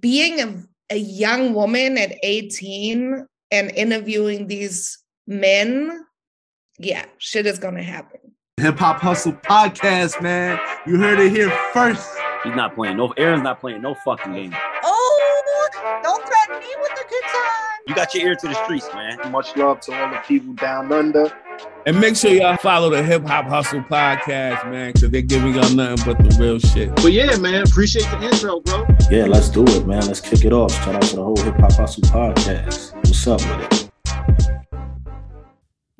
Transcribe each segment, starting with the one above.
being a, a young woman at 18 and interviewing these men, yeah, shit is gonna happen. Hip Hop Hustle podcast, man. You heard it here first. He's not playing. No, Aaron's not playing no fucking game. You got your ear to the streets, man. Much love to all the people down under. And make sure y'all follow the Hip Hop Hustle podcast, man, because they're giving y'all nothing but the real shit. But yeah, man, appreciate the intro, bro. Yeah, let's do it, man. Let's kick it off. Shout out to the whole Hip Hop Hustle podcast. What's up with it?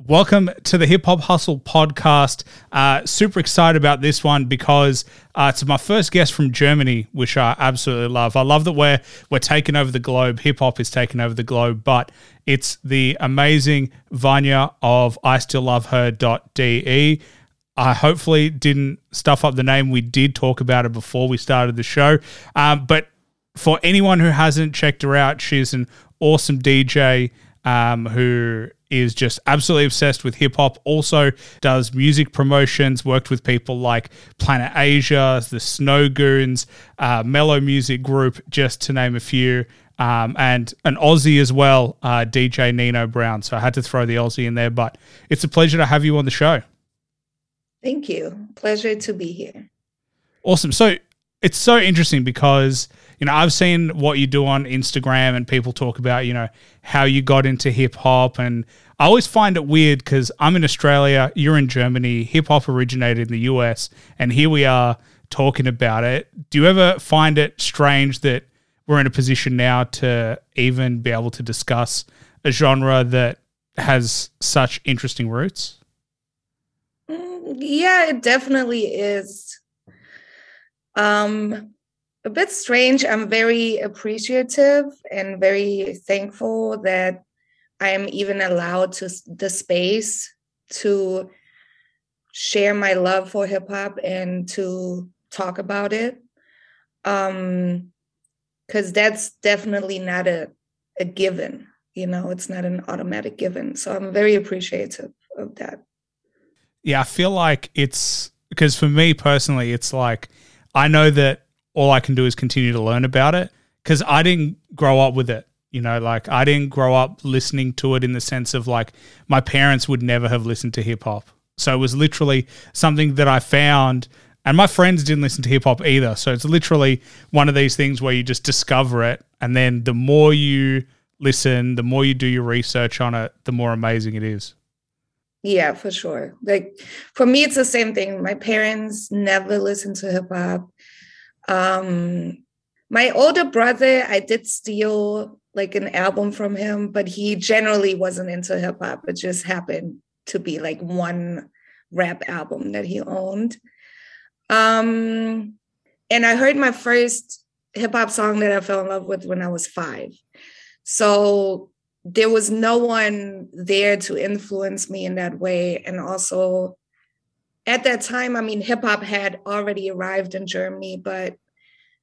Welcome to the Hip Hop Hustle podcast. Uh, super excited about this one because uh, it's my first guest from Germany, which I absolutely love. I love that we're we're taking over the globe. Hip hop is taking over the globe, but it's the amazing Wanja of I Still Love Her.de. I hopefully didn't stuff up the name. We did talk about it before we started the show, um, but for anyone who hasn't checked her out, she's an awesome DJ um, who is just absolutely obsessed with hip hop. Also does music promotions. Worked with people like Planet Asia, the Snow Goons, uh, Mello Music Group, just to name a few. Um, and an Aussie as well, uh, DJ Nino Brown. So I had to throw the Aussie in there, but it's a pleasure to have you on the show. Thank you. Pleasure to be here. Awesome. So it's so interesting because you know I've seen what you do on Instagram and people talk about you know how you got into hip hop and I always find it weird because I'm in Australia, you're in Germany, hip hop originated in the US, and here we are talking about it. Do you ever find it strange that we're in a position now to even be able to discuss a genre that has such interesting roots? Mm, yeah, it definitely is. Um, a bit strange. I'm very appreciative and very thankful that I am even allowed to the space to share my love for hip hop and to talk about it. Um, because that's definitely not a, a given, you know, it's not an automatic given. So I'm very appreciative of that. Yeah, I feel like it's because for me personally, it's like I know that all I can do is continue to learn about it because I didn't grow up with it. You know, like I didn't grow up listening to it in the sense of like my parents would never have listened to hip hop. So it was literally something that I found, and my friends didn't listen to hip hop either. So it's literally one of these things where you just discover it, and then the more you listen, the more you do your research on it, the more amazing it is. Yeah, for sure. Like for me, it's the same thing. My parents never listened to hip hop. Um, my older brother, I did steal like an album from him, but he generally wasn't into hip hop. It just happened to be like one rap album that he owned. Um, and I heard my first hip hop song that I fell in love with when I was five. So there was no one there to influence me in that way. And also, at that time, I mean, hip hop had already arrived in Germany, but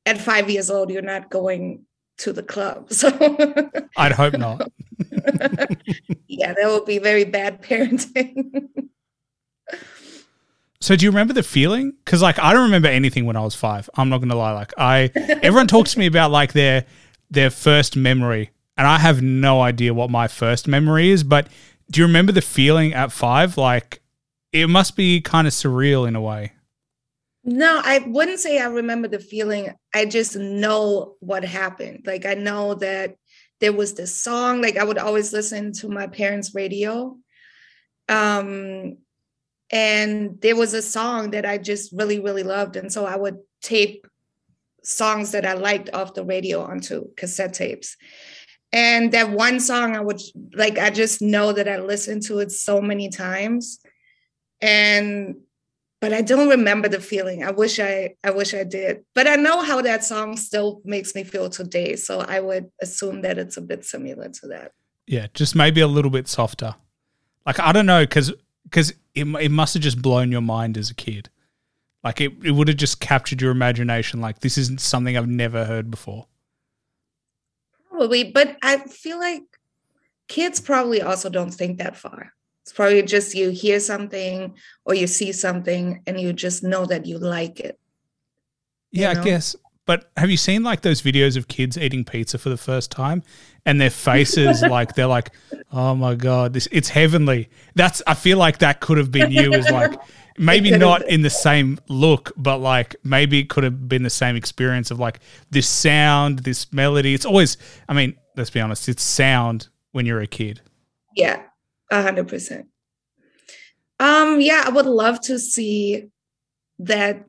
at five years old, you're not going to the club. So I'd hope not. yeah, that would be very bad parenting. so do you remember the feeling? Because like I don't remember anything when I was five. I'm not gonna lie. Like I everyone talks to me about like their their first memory. And I have no idea what my first memory is, but do you remember the feeling at five? Like it must be kind of surreal in a way. No, I wouldn't say I remember the feeling. I just know what happened. Like I know that there was this song. Like I would always listen to my parents' radio. Um and there was a song that I just really, really loved. And so I would tape songs that I liked off the radio onto cassette tapes. And that one song I would like, I just know that I listened to it so many times. And but I don't remember the feeling. I wish I I wish I did. But I know how that song still makes me feel today. So I would assume that it's a bit similar to that. Yeah, just maybe a little bit softer. Like I don't know, because because it, it must have just blown your mind as a kid. Like it, it would have just captured your imagination. Like this isn't something I've never heard before. Probably, but I feel like kids probably also don't think that far. It's probably just you hear something or you see something and you just know that you like it. Yeah, you know? I guess. But have you seen like those videos of kids eating pizza for the first time and their faces like they're like, "Oh my god, this it's heavenly." That's I feel like that could have been you as like maybe not in the same look, but like maybe it could have been the same experience of like this sound, this melody. It's always I mean, let's be honest, it's sound when you're a kid. Yeah, a hundred percent. Um, yeah, I would love to see that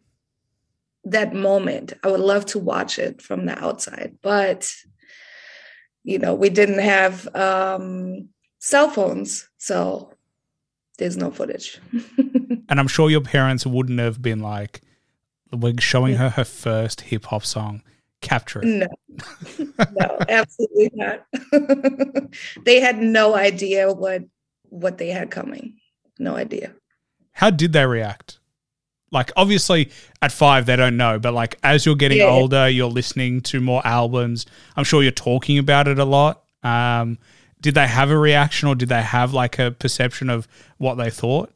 that moment. I would love to watch it from the outside, but you know, we didn't have um cell phones, so there's no footage. and I'm sure your parents wouldn't have been like, we're showing her her first hip hop song. Capture it. No, no, absolutely not. they had no idea what what they had coming. No idea. How did they react? Like obviously at five they don't know, but like as you're getting Yeah. older, you're listening to more albums. I'm sure you're talking about it a lot. Um, did they have a reaction or did they have like a perception of what they thought?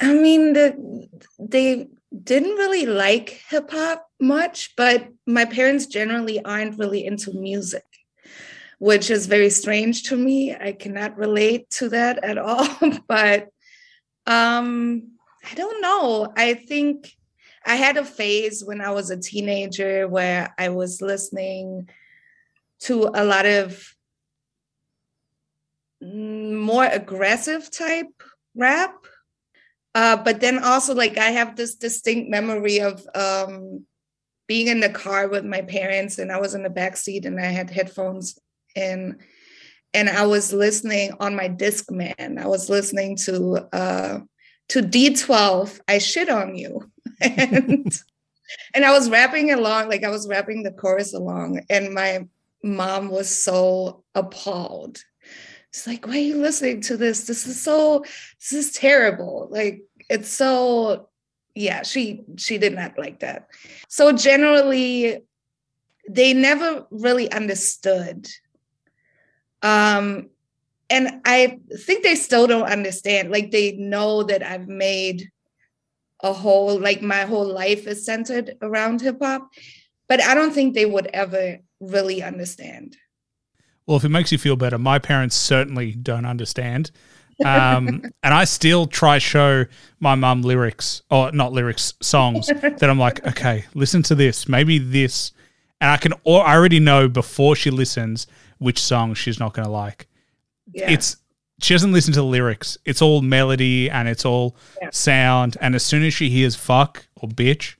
I mean, the, they didn't really like hip hop much, but my parents generally aren't really into music, which is very strange to me. I cannot relate to that at all. but um, I don't know. I think I had a phase when I was a teenager where I was listening to a lot of more aggressive type rap uh, but then also like I have this distinct memory of um, being in the car with my parents, and I was in the back seat, and I had headphones in, and I was listening on my Discman. I was listening to uh, to D12. I shit on you, and and I was rapping along, like I was rapping the chorus along, and my mom was so appalled. It's like, why are you listening to this? This is so, this is terrible. Like, it's so, yeah, she she did not like that. So generally, they never really understood. Um, and I think they still don't understand. Like they know that I've made a whole, like my whole life is centered around hip hop, but I don't think they would ever really understand. Well, if it makes you feel better, my parents certainly don't understand. Um, and I still try show my mum lyrics or not lyrics, songs that I'm like, okay, listen to this, maybe this, and I can or I already know before she listens which song she's not going to like. Yeah. It's she doesn't listen to the lyrics. It's all melody and it's all Yeah. sound. And as soon as she hears fuck or bitch,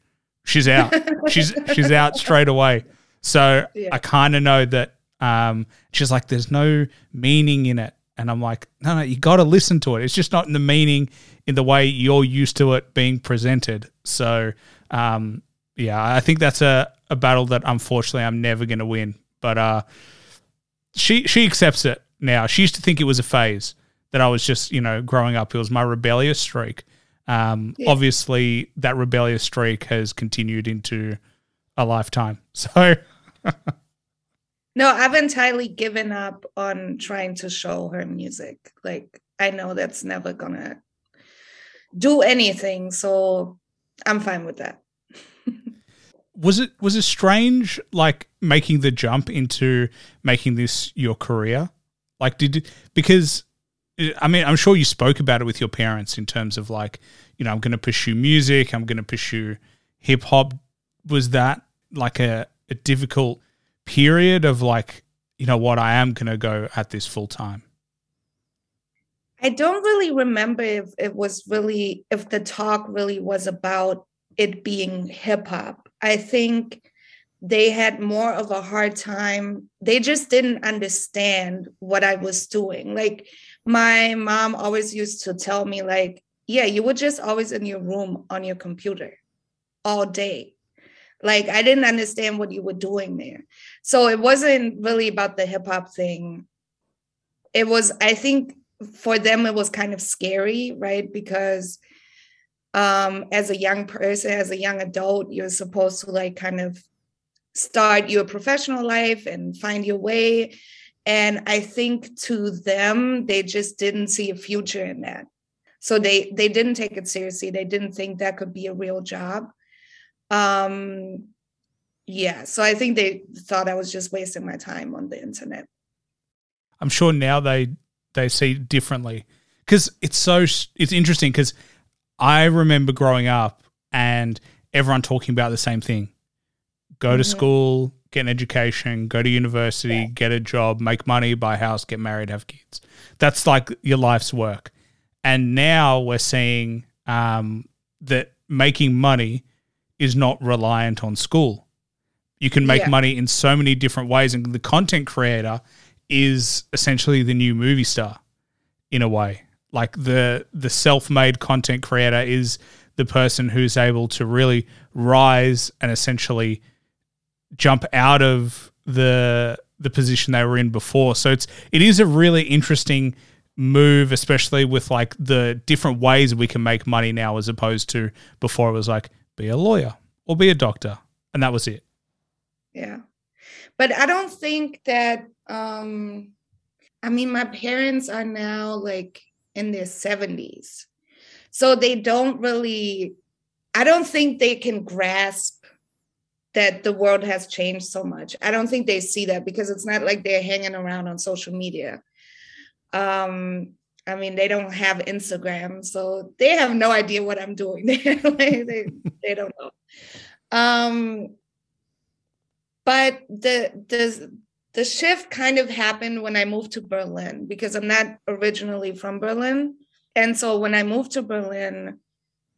she's out. she's she's out straight away. So Yeah. I kind of know that. Um, she's like, "There's no meaning in it," and I'm like, "No, no, you got to listen to it. It's just not in the meaning in the way you're used to it being presented." So, um, yeah, I think that's a a battle that unfortunately I'm never going to win. But uh, she she accepts it now. She used to think it was a phase that I was just you know growing up. It was my rebellious streak. Um, Yeah. Obviously, that rebellious streak has continued into a lifetime. So No, I've entirely given up on trying to show her music. Like I know that's never gonna do anything, so I'm fine with that. was it was it strange like making the jump into making this your career? Like did because I mean I'm sure you spoke about it with your parents in terms of like you know I'm going to pursue music, I'm going to pursue hip hop. Was that like a, a difficult period of like you know what I am going to go at this full time? I don't really remember if it was really if the talk really was about it being hip hop. I think they had more of a hard time. They just didn't understand what I was doing. Like my mom always used to tell me like, yeah, you were just always in your room on your computer all day. Like I didn't understand what you were doing there. So it wasn't really about the hip hop thing. It was I think for them it was kind of scary right because um as a young person as a young adult you're supposed to like kind of start your professional life and find your way. And i think to them they just didn't see a future in that. So they they didn't take it seriously. They didn't think that could be a real job. Um yeah, so I think they thought I was just wasting my time on the internet. I'm sure now they they see differently. Because it's so it's interesting because I remember growing up and everyone talking about the same thing: go to Mhm. school, get an education, go to university, get a job, make money, buy a house, get married, have kids. That's like your life's work. And now we're seeing um, that making money is not reliant on school. You can make Yeah. money in so many different ways, and the content creator is essentially the new movie star in a way. Like the the self-made content creator is the person who's able to really rise and essentially jump out of the the position they were in before. So it's it is a really interesting move, especially with like the different ways we can make money now as opposed to before it was like be a lawyer or be a doctor and that was it. Yeah. But I don't think that um I mean my parents are now like in their 70s. So they don't really I don't think they can grasp that the world has changed so much. I don't think they see that because it's not like they're hanging around on social media. Um I mean, they don't have Instagram, so they have no idea what I'm doing. they, they, they don't know. Um, but the the the shift kind of happened when I moved to Berlin because I'm not originally from Berlin, and so when I moved to Berlin,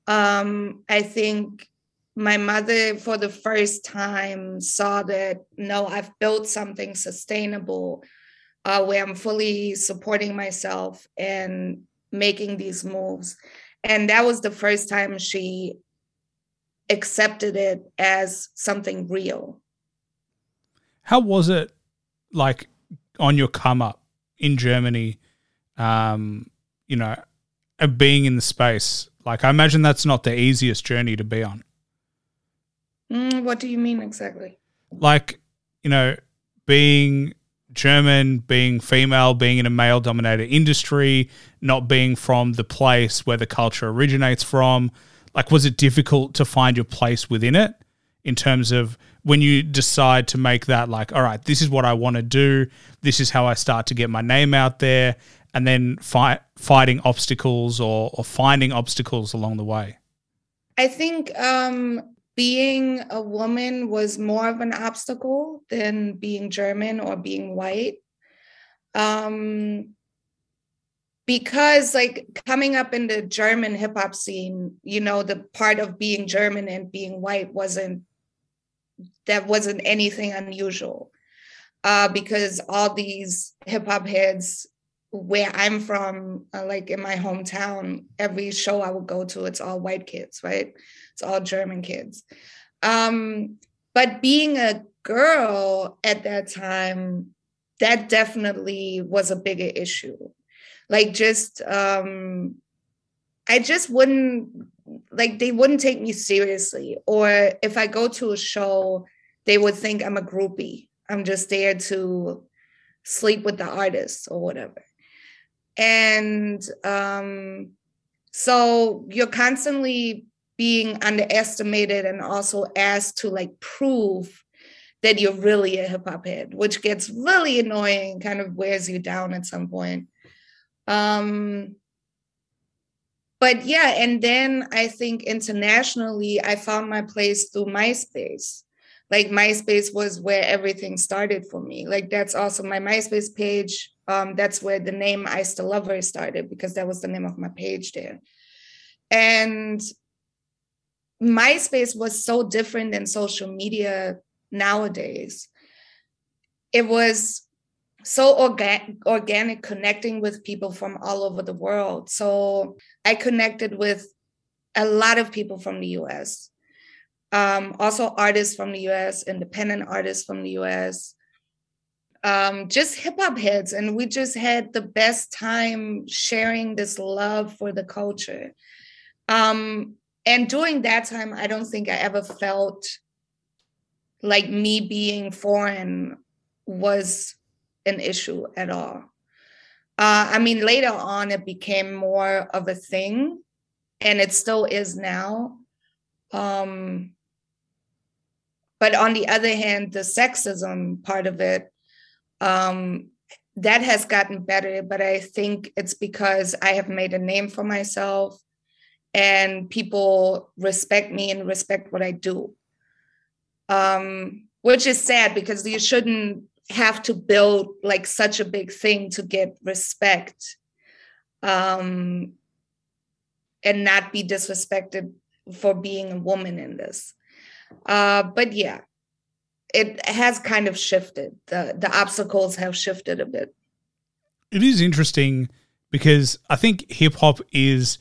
um, I think my mother, for the first time, saw that no, I've built something sustainable, uh, where I'm fully supporting myself and making these moves, and that was the first time she accepted it as something real. How was it like on your come up in Germany? Um, you know, being in the space. Like I imagine that's not the easiest journey to be on. Mm, what do you mean exactly? Like, you know, being German, being female, being in a male dominated industry, not being from the place where the culture originates from. Like, was it difficult to find your place within it in terms of when you decide to make that, like, all right, this is what I want to do, this is how I start to get my name out there, and then fight, fighting obstacles or, or finding obstacles along the way? I think um, being a woman was more of an obstacle than being German or being white. Um, because like coming up in the German hip hop scene, you know, the part of being German and being white wasn't that wasn't anything unusual. Uh, because all these hip hop heads where I'm from, uh, like in my hometown, every show I would go to, it's all white kids, right? It's all German kids. Um, but being a girl at that time, that definitely was a bigger issue. Like just um I just wouldn't like they wouldn't take me seriously. Or if I go to a show, they would think I'm a groupie. I'm just there to sleep with the artists or whatever. And um so you're constantly being underestimated and also asked to like prove that you're really a hip hop head, which gets really annoying, kind of wears you down at some point. Um, but yeah, and then I think internationally, I found my place through MySpace. Like MySpace was where everything started for me. Like that's also my MySpace page. Um, that's where the name I Still Love Her started because that was the name of my page there. And MySpace was so different than social media nowadays. It was so orga- organic connecting with people from all over the world. So I connected with a lot of people from the US, um, also artists from the US, independent artists from the US, um, just hip hop heads. And we just had the best time sharing this love for the culture. Um, and during that time, I don't think I ever felt like me being foreign was an issue at all. Uh, I mean, later on, it became more of a thing, and it still is now. Um, but on the other hand, the sexism part of it, um, that has gotten better. But I think it's because I have made a name for myself and people respect me and respect what I do. Um, which is sad because you shouldn't have to build like such a big thing to get respect um, and not be disrespected for being a woman in this. Uh, but yeah, it has kind of shifted. The the obstacles have shifted a bit. It is interesting because I think hip hop is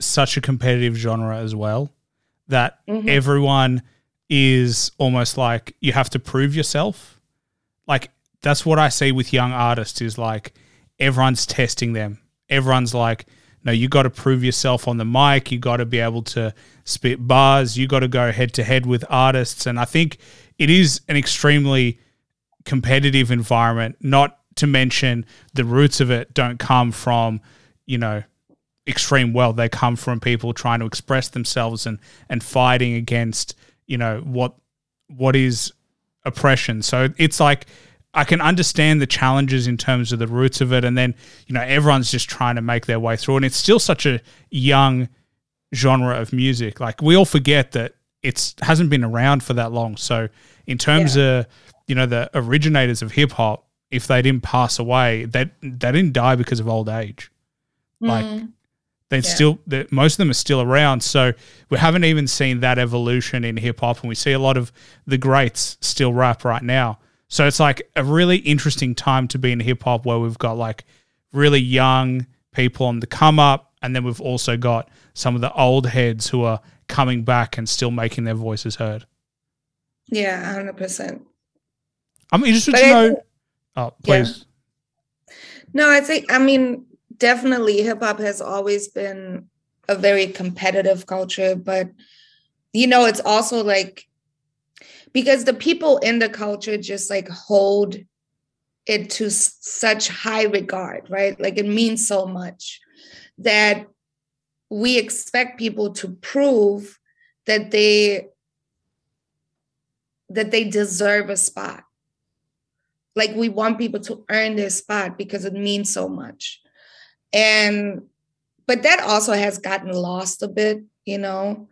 such a competitive genre as well that Mhm. everyone is almost like you have to prove yourself. Like that's what I see with young artists is like everyone's testing them. Everyone's like, no, you got to prove yourself on the mic. You got to be able to spit bars. You got to go head to head with artists. And I think it is an extremely competitive environment, not to mention the roots of it don't come from, you know, extreme wealth. They come from people trying to express themselves and and fighting against, you know, what what is oppression. So it's like I can understand the challenges in terms of the roots of it, and then you know everyone's just trying to make their way through, and it's still such a young genre of music. Like we all forget that it's hasn't been around for that long. So in terms of you know the originators of hip hop, if they didn't pass away, they they didn't die because of old age. Like Mm. They Yeah. still that most of them are still around. So we haven't even seen that evolution in hip hop, and we see a lot of the greats still rap right now. So it's like a really interesting time to be in hip hop where we've got like really young people on the come up, and then we've also got some of the old heads who are coming back and still making their voices heard. Yeah, hundred percent. I'm interested But to I know. think- Oh, Yeah. please. No, I think I mean definitely hip hop has always been a very competitive culture, but you know, it's also like because the people in the culture just like hold it to such high regard, right? Like it means so much that we expect people to prove that they that they deserve a spot like we want people to earn their spot because it means so much and but that also has gotten lost a bit you know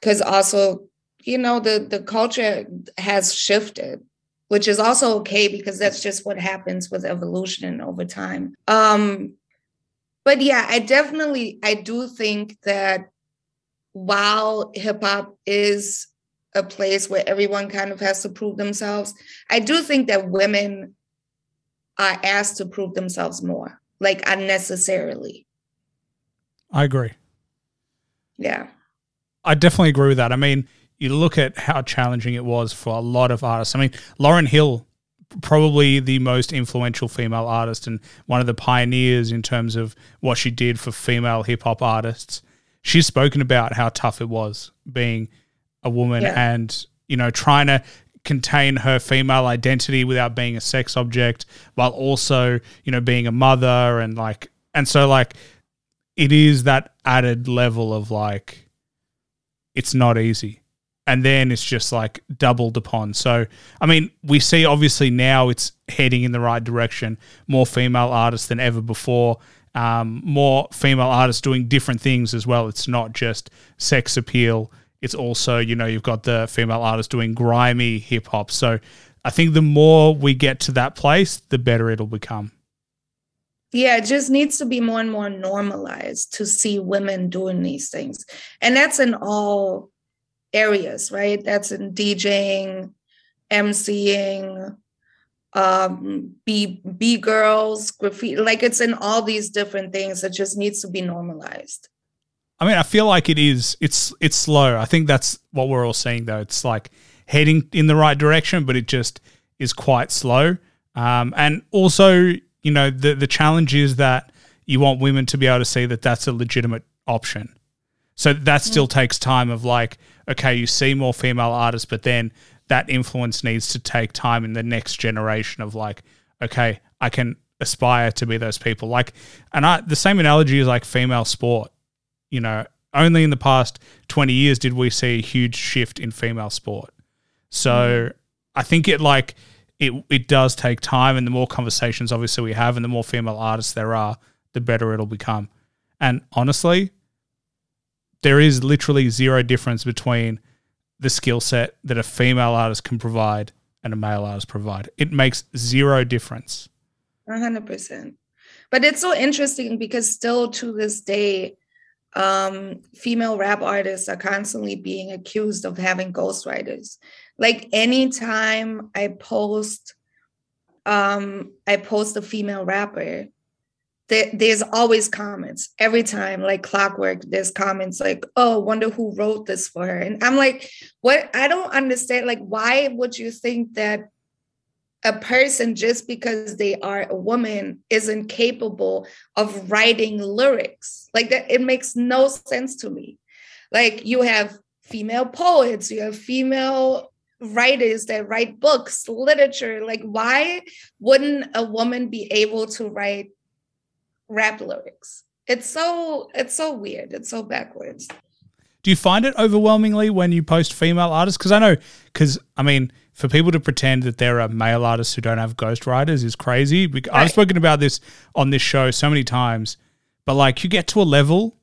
because also you know the the culture has shifted which is also okay because that's just what happens with evolution over time. Um but yeah i definitely i do think that while hip hop is a place where everyone kind of has to prove themselves I do think that women are asked to prove themselves more, like unnecessarily. I agree. Yeah. I definitely agree with that. I mean, you look at how challenging it was for a lot of artists. I mean, Lauryn Hill, probably the most influential female artist and one of the pioneers in terms of what she did for female hip hop artists. She's spoken about how tough it was being a woman Yeah. and, you know, trying to contain her female identity without being a sex object while also, you know, being a mother and like, and so like, it is that added level of like, it's not easy. And then it's just like doubled upon. So, I mean, we see obviously now it's heading in the right direction. More female artists than ever before. Um, more female artists doing different things as well. It's not just sex appeal. It's also, you know, you've got the female artists doing grimy hip hop. So, I think the more we get to that place, the better it'll become. Yeah, it just needs to be more and more normalized to see women doing these things. And that's in all areas, right? That's in DJing, MCing, um, B B girls, graffiti, like it's in all these different things. It just needs to be normalized. I mean, I feel like it is. It's it's slow. I think that's what we're all seeing, though. It's like heading in the right direction, but it just is quite slow. Um, and also, you know, the the challenge is that you want women to be able to see that that's a legitimate option. So that still takes time. Of like, okay, you see more female artists, but then that influence needs to take time in the next generation. Of like, okay, I can aspire to be those people. Like, and I the same analogy is like female sport you know, only in the past 20 years did we see a huge shift in female sport. So mm. I think it like it it does take time, and the more conversations obviously we have, and the more female artists there are, the better it'll become. And honestly, there is literally zero difference between the skill set that a female artist can provide and a male artist provide. It makes zero difference. Hundred percent. But it's so interesting because still to this day, um, female rap artists are constantly being accused of having ghostwriters. Like anytime I post, um, I post a female rapper, there, there's always comments every time, like clockwork. There's comments like, "Oh, wonder who wrote this for her," and I'm like, "What? I don't understand. Like, why would you think that a person just because they are a woman isn't capable of writing lyrics. Like that it makes no sense to me. Like you have female poets you have female writers that write books literature. Like why wouldn't a woman be able to write rap lyrics? It's so it's so weird. It's so backwards. Do you find it overwhelmingly when you post female artists? Because I know, because I mean, for people to pretend that there are male artists who don't have ghostwriters is crazy. I've Right. spoken about this on this show so many times, but like you get to a level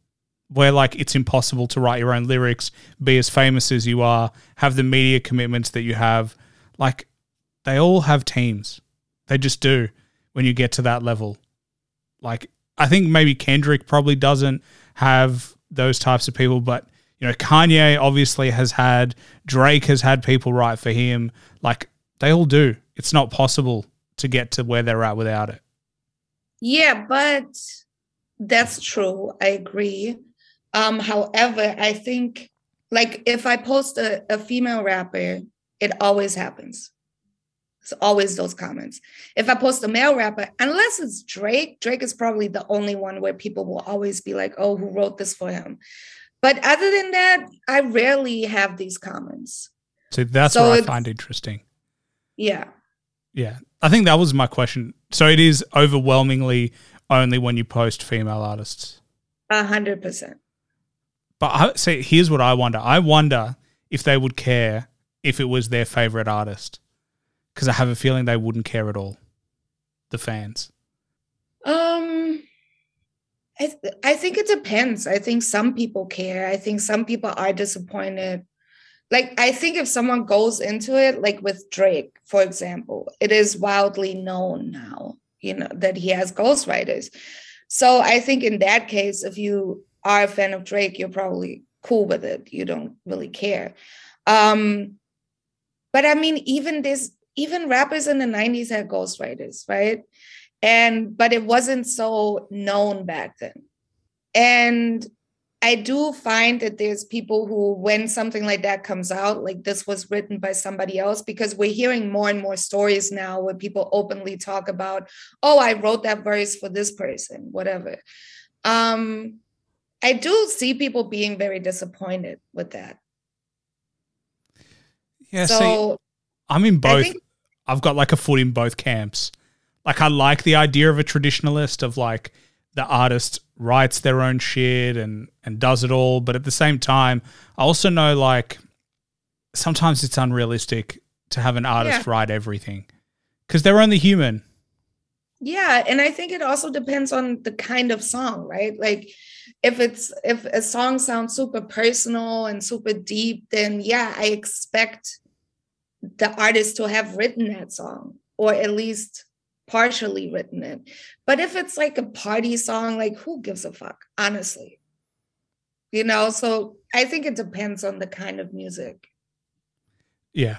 where like it's impossible to write your own lyrics, be as famous as you are, have the media commitments that you have. Like they all have teams. They just do when you get to that level. Like I think maybe Kendrick probably doesn't have those types of people, but you know, Kanye obviously has had Drake has had people write for him. Like they all do. It's not possible to get to where they're at without it. Yeah, but that's true. I agree. Um, however, I think like if I post a, a female rapper, it always happens. It's always those comments. If I post a male rapper, unless it's Drake, Drake is probably the only one where people will always be like, oh, who wrote this for him? But other than that, I rarely have these comments. So that's So what I find interesting. Yeah. Yeah. I think that was my question. So it is overwhelmingly only when you post female artists. A hundred percent. But I see here's what I wonder. I wonder if they would care if it was their favorite artist. Because I have a feeling they wouldn't care at all. The fans. Um, I th- I think it depends. I think some people care. I think some people are disappointed. Like I think if someone goes into it, like with Drake, for example, it is wildly known now, you know, that he has ghostwriters. So I think in that case, if you are a fan of Drake, you're probably cool with it. You don't really care. Um, but I mean, even this, even rappers in the 90s had ghostwriters, right? And but it wasn't so known back then and i do find that there's people who when something like that comes out like this was written by somebody else because we're hearing more and more stories now where people openly talk about oh i wrote that verse for this person whatever um i do see people being very disappointed with that Yeah, see, so I'm in both. think- I've got like a foot in both camps. Like I like the idea of a traditionalist of like the artist writes their own shit and and does it all, but at the same time, I also know like sometimes it's unrealistic to have an artist Yeah. write everything because they're only human. Yeah, and I think it also depends on the kind of song, right? Like if it's if a song sounds super personal and super deep, then yeah, I expect the artist to have written that song or at least partially written it. But if it's like a party song, like who gives a fuck, honestly? You know, so I think it depends on the kind of music. Yeah,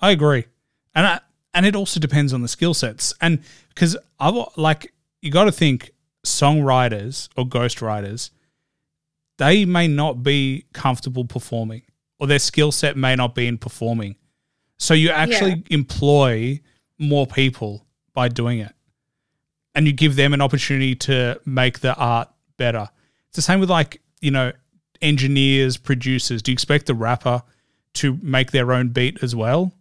I agree, and I, and it also depends on the skill sets, and because I like you got to think songwriters or ghostwriters, they may not be comfortable performing, or their skill set may not be in performing, so you actually employ more people by doing it, and you give them an opportunity to make the art better. It's the same with like you know engineers, producers. Do you expect the rapper to make their own beat as well?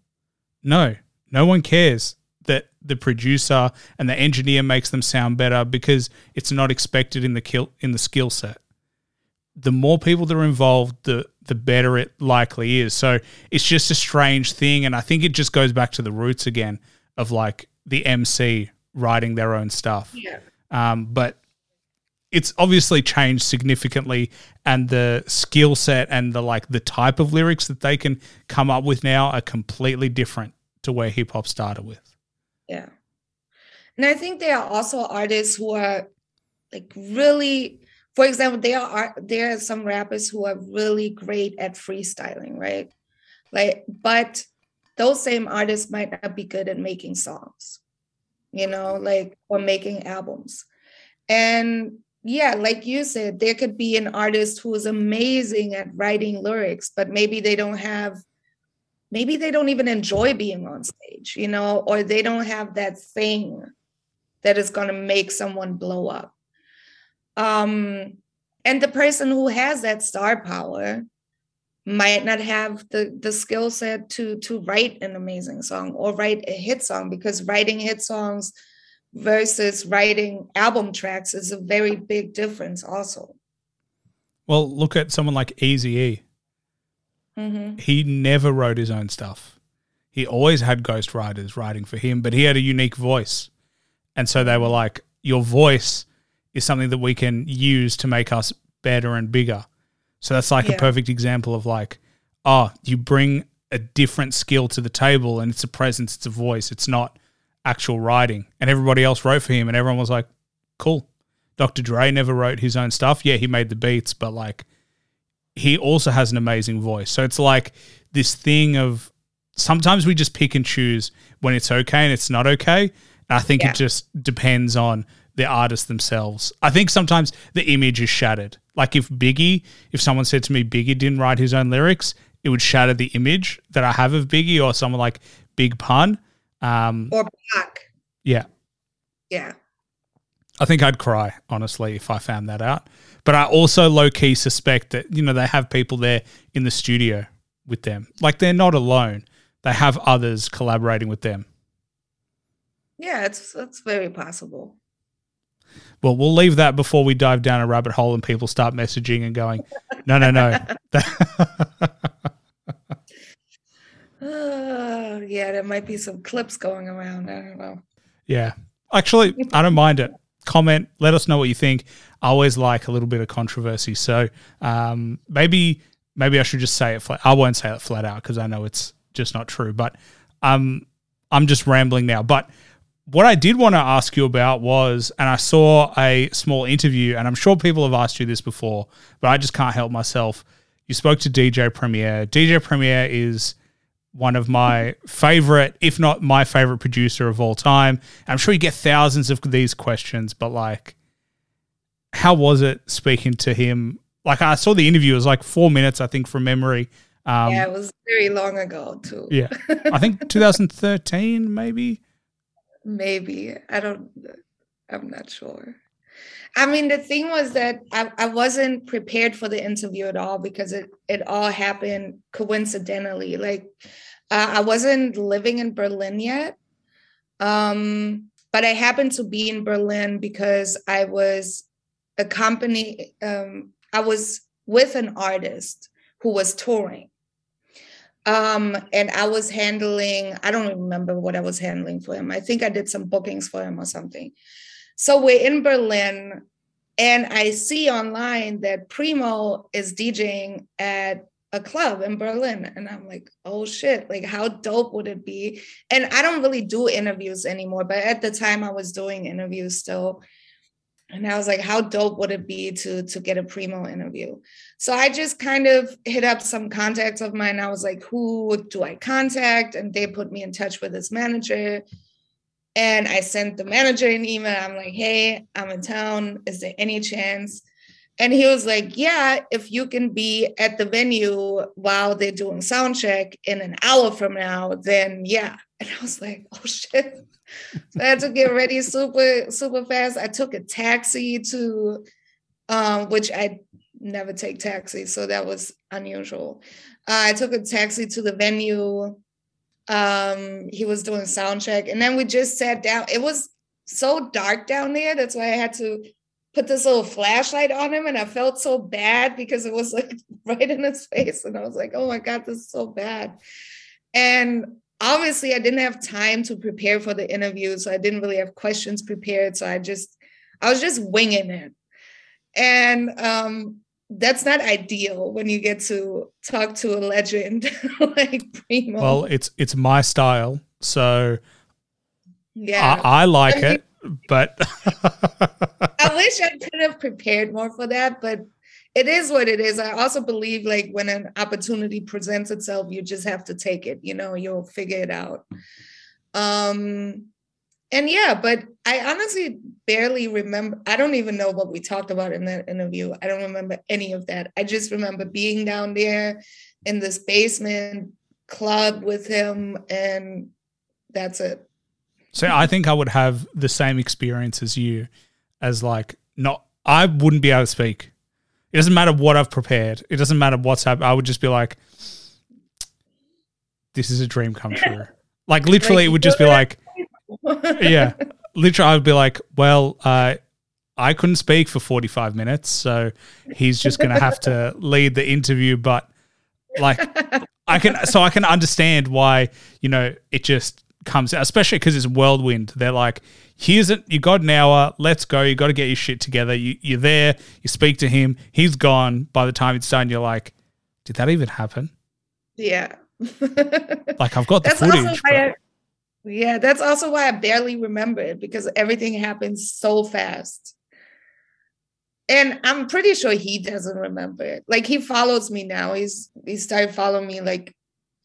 No, no one cares that the producer and the engineer makes them sound better because it's not expected in the kill in the skill set. the more people that are involved, the the better it likely is. So it's just a strange thing, and I think it just goes back to the roots again of like the MC writing their own stuff. Yeah. Um, but it's obviously changed significantly, and the skill set and the like the type of lyrics that they can come up with now are completely different to where hip hop started with. Yeah. And I think there are also artists who are like really, for example, there are there are some rappers who are really great at freestyling, right? Like, but those same artists might not be good at making songs, you know, like or making albums. And yeah, like you said, there could be an artist who is amazing at writing lyrics, but maybe they don't have maybe they don't even enjoy being on stage, you know, or they don't have that thing that is going to make someone blow up. Um, and the person who has that star power might not have the the skill set to to write an amazing song or write a hit song because writing hit songs versus writing album tracks is a very big difference also Well, look at someone like Easy E. hmm He never wrote his own stuff. He always had ghost writers writing for him, but he had a unique voice. And so they were like, Your voice is something that we can use to make us better and bigger. So that's like a perfect example of like, oh, you bring a different skill to the table and it's a presence, it's a voice, it's not actual writing. And everybody else wrote for him and everyone was like, cool. Dr. Dre never wrote his own stuff. Yeah, he made the beats, but like he also has an amazing voice. So it's like this thing of sometimes we just pick and choose when it's okay and it's not okay. And I think Yeah. it just depends on the artists themselves. I think sometimes the image is shattered. Like if Biggie, if someone said to me Biggie didn't write his own lyrics, it would shatter the image that I have of Biggie or someone like Big Pun. Um, or Pac. yeah, Yeah. I think I'd cry, honestly, if I found that out. But I also low key suspect that, you know, they have people there in the studio with them. Like they're not alone. They have others collaborating with them. Yeah, it's it's very possible. Well, we'll leave that before we dive down a rabbit hole and people start messaging and going, no, no, no. Uh, yeah, there might be some clips going around. I don't know. yeah. Actually, I don't mind it. Comment, let us know what you think. I always like a little bit of controversy. So um, maybe maybe I should just say it flat. I won't say it flat out because I know it's just not true. But um, I'm just rambling now. But what I did want to ask you about was, and I saw a small interview, and I'm sure people have asked you this before, but I just can't help myself. You spoke to DJ Premier. DJ Premier is one of my favorite, if not my favorite producer of all time. I'm sure you get thousands of these questions, but like, how was it speaking to him? Like, I saw the interview, it was like four minutes, I think, from memory. Um, yeah, it was very long ago too. yeah. I think 2013, maybe. Maybe. I don't I'm not sure. I mean, the thing was that I, I wasn't prepared for the interview at all because it it all happened coincidentally. Like uh, I wasn't living in Berlin yet. Um, but I happened to be in Berlin because I was a company um, I was with an artist who was touring. Um, and I was handling, I don't remember what I was handling for him. I think I did some bookings for him or something. So we're in Berlin, and I see online that Primo is DJing at a club in Berlin. And I'm like, oh shit, like how dope would it be? And I don't really do interviews anymore, but at the time I was doing interviews still. And I was like, how dope would it be to, to get a Primo interview? So I just kind of hit up some contacts of mine. I was like, who do I contact? And they put me in touch with his manager. And I sent the manager an email. I'm like, hey, I'm in town. Is there any chance? And he was like, yeah, if you can be at the venue while they're doing sound check in an hour from now, then yeah. And I was like, oh shit. So I had to get ready super, super fast. I took a taxi to, um, which I never take taxis, so that was unusual. Uh, I took a taxi to the venue. Um, he was doing sound check, and then we just sat down. It was so dark down there. That's why I had to put this little flashlight on him and I felt so bad because it was like right in his face. And I was like, oh my God, this is so bad. And obviously I didn't have time to prepare for the interview. So I didn't really have questions prepared. So I just, I was just winging it. And um, that's not ideal when you get to talk to a legend like Primo. Well, it's it's my style, so yeah, I, I like I mean, it, but I wish I could have prepared more for that, but it is what it is. I also believe like when an opportunity presents itself, you just have to take it. You know, you'll figure it out. Um, and yeah, but I honestly barely remember. I don't even know what we talked about in that interview. I don't remember any of that. I just remember being down there in this basement club with him, and that's it. So I think I would have the same experience as you, as like not. I wouldn't be able to speak. It doesn't matter what I've prepared. It doesn't matter what's happened. I would just be like, "This is a dream come true." Like literally, it would just be like yeah. Literally, I would be like, well, uh, I couldn't speak for 45 minutes, so he's just going to have to lead the interview. But like, I can, so I can understand why, you know, it just comes out, especially because it's whirlwind. They're like, here's it, you got an hour, let's go. You got to get your shit together. You, you're there, you speak to him, he's gone. By the time it's done, you're like, did that even happen? Yeah. like, I've got the That's footage. Yeah, that's also why I barely remember it because everything happens so fast. And I'm pretty sure he doesn't remember it. Like he follows me now. He's he started following me like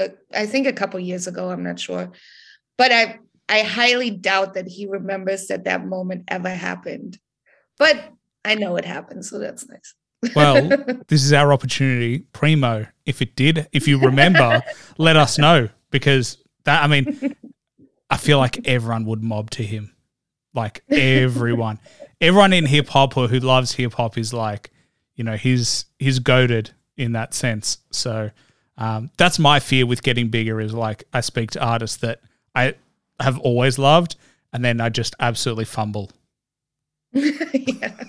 uh, I think a couple years ago. I'm not sure, but I I highly doubt that he remembers that that moment ever happened. But I know it happened, so that's nice. well, this is our opportunity, primo. If it did, if you remember, let us know because that I mean, I feel like everyone would mob to him. Like everyone. everyone in hip hop or who loves hip hop is like, you know, he's he's goaded in that sense. So um, that's my fear with getting bigger is like I speak to artists that I have always loved and then I just absolutely fumble. yeah.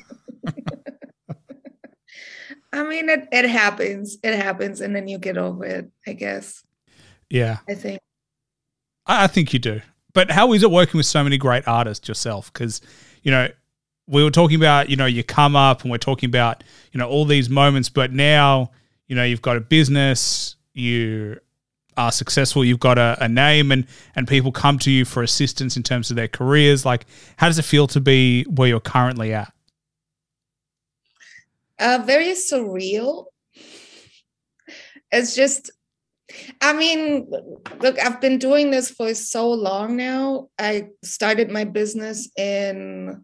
I mean, it, it happens. It happens, and then you get over it, I guess. Yeah. I think. I, I think you do. But how is it working with so many great artists yourself? Because, you know, we were talking about, you know, you come up and we're talking about, you know, all these moments, but now, you know, you've got a business, you are successful, you've got a, a name and and people come to you for assistance in terms of their careers. Like, how does it feel to be where you're currently at? Uh, very surreal. It's just I mean, look, I've been doing this for so long now. I started my business in,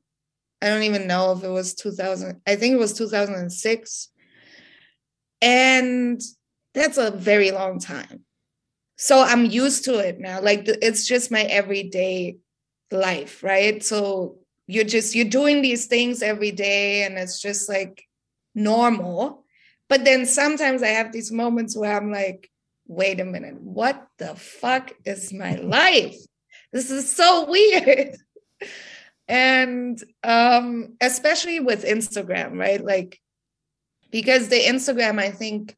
I don't even know if it was 2000, I think it was 2006. And that's a very long time. So I'm used to it now. Like it's just my everyday life, right? So you're just, you're doing these things every day and it's just like normal. But then sometimes I have these moments where I'm like, wait a minute, what the fuck is my life? This is so weird. and um, especially with Instagram, right? Like, because the Instagram, I think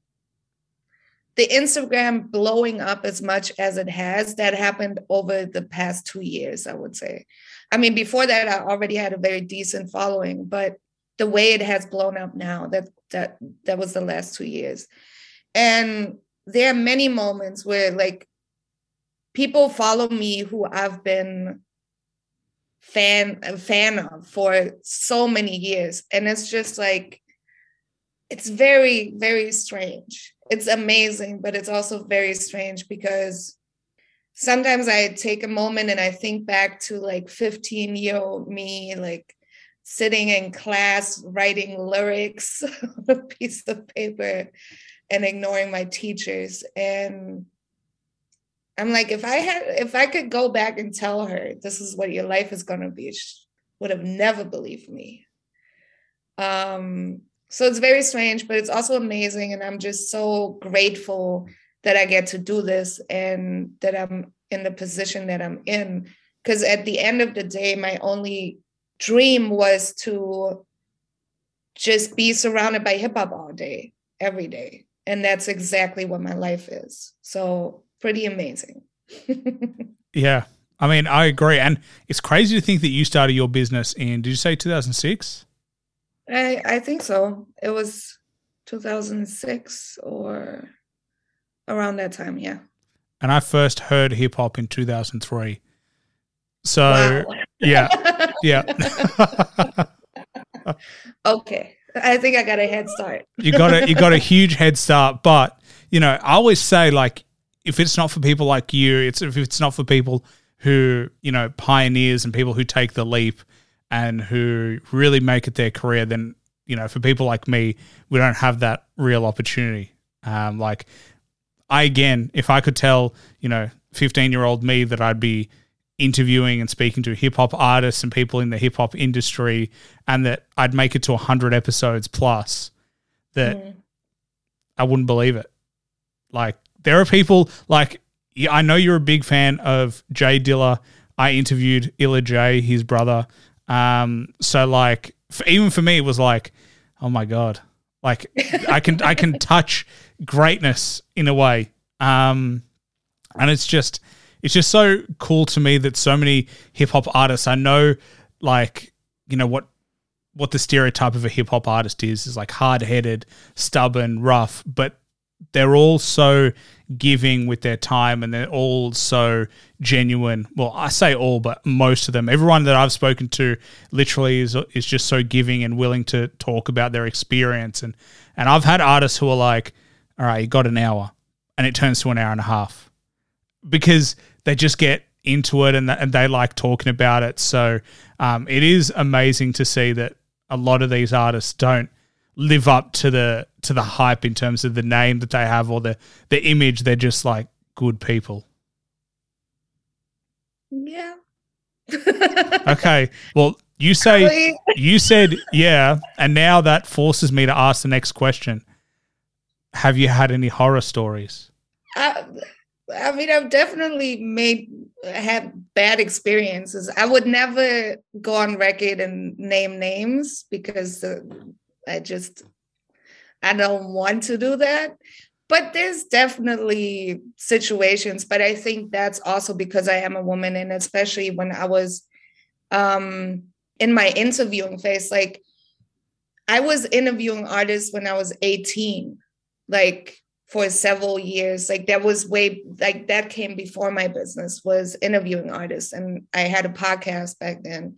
the Instagram blowing up as much as it has, that happened over the past two years, I would say. I mean, before that, I already had a very decent following, but the way it has blown up now, that that that was the last two years. And there are many moments where like people follow me who I've been fan a fan of for so many years and it's just like it's very very strange it's amazing but it's also very strange because sometimes i take a moment and i think back to like 15 year old me like sitting in class writing lyrics on a piece of paper and ignoring my teachers. And i'm like if i had if i could go back and tell her this is what your life is going to be she would have never believed me. Um so it's very strange but it's also amazing and i'm just so grateful that i get to do this and that i'm in the position that i'm in because at the end of the day my only dream was to just be surrounded by hip hop all day, every day. And that's exactly what my life is. So pretty amazing. Yeah. I mean, I agree. And it's crazy to think that you started your business in, did you say 2006? I I think so. It was 2006 or around that time, yeah. And I first heard hip hop in 2003. So, Wow. yeah. Yeah. okay. I think I got a head start. you got a you got a huge head start but you know i always say like if it's not for people like you it's if it's not for people who you know pioneers and people who take the leap and who really make it their career then you know for people like me we don't have that real opportunity um like i again if i could tell you know 15 year old me that i'd be interviewing and speaking to hip hop artists and people in the hip hop industry and that I'd make it to 100 episodes plus that Mm. I wouldn't believe it. Like there are people like I know you're a big fan of J Dilla. I interviewed Illa J, his brother. Um, so like f even for me, it was like, oh my god, like I can I can touch greatness in a way. Um, and it's just it's just so cool to me that so many hip hop artists I know like you know what what the stereotype of a hip hop artist is is like hard headed, stubborn, rough, but they're all so giving with their time and they're all so genuine. Well, I say all, but most of them, everyone that I've spoken to literally is is just so giving and willing to talk about their experience and and I've had artists who are like, "All right, you got an hour." And it turns to an hour and a half because they just get into it and, and they like talking about it. So um, it is amazing to see that a lot of these artists don't live up to the to the hype in terms of the name that they have or the the image. They're just like good people. Yeah. Okay, well you say you said yeah, and now that forces me to ask the next question. Have you had any horror stories? I, I mean, I've definitely made had bad experiences. I would never go on record and name names because I just I don't want to do that. But there's definitely situations, but I think that's also because I am a woman, and especially when I was um, in my interviewing phase, like I was interviewing artists when I was 18, like for several years. Like that was way like that came before my business was interviewing artists, and I had a podcast back then.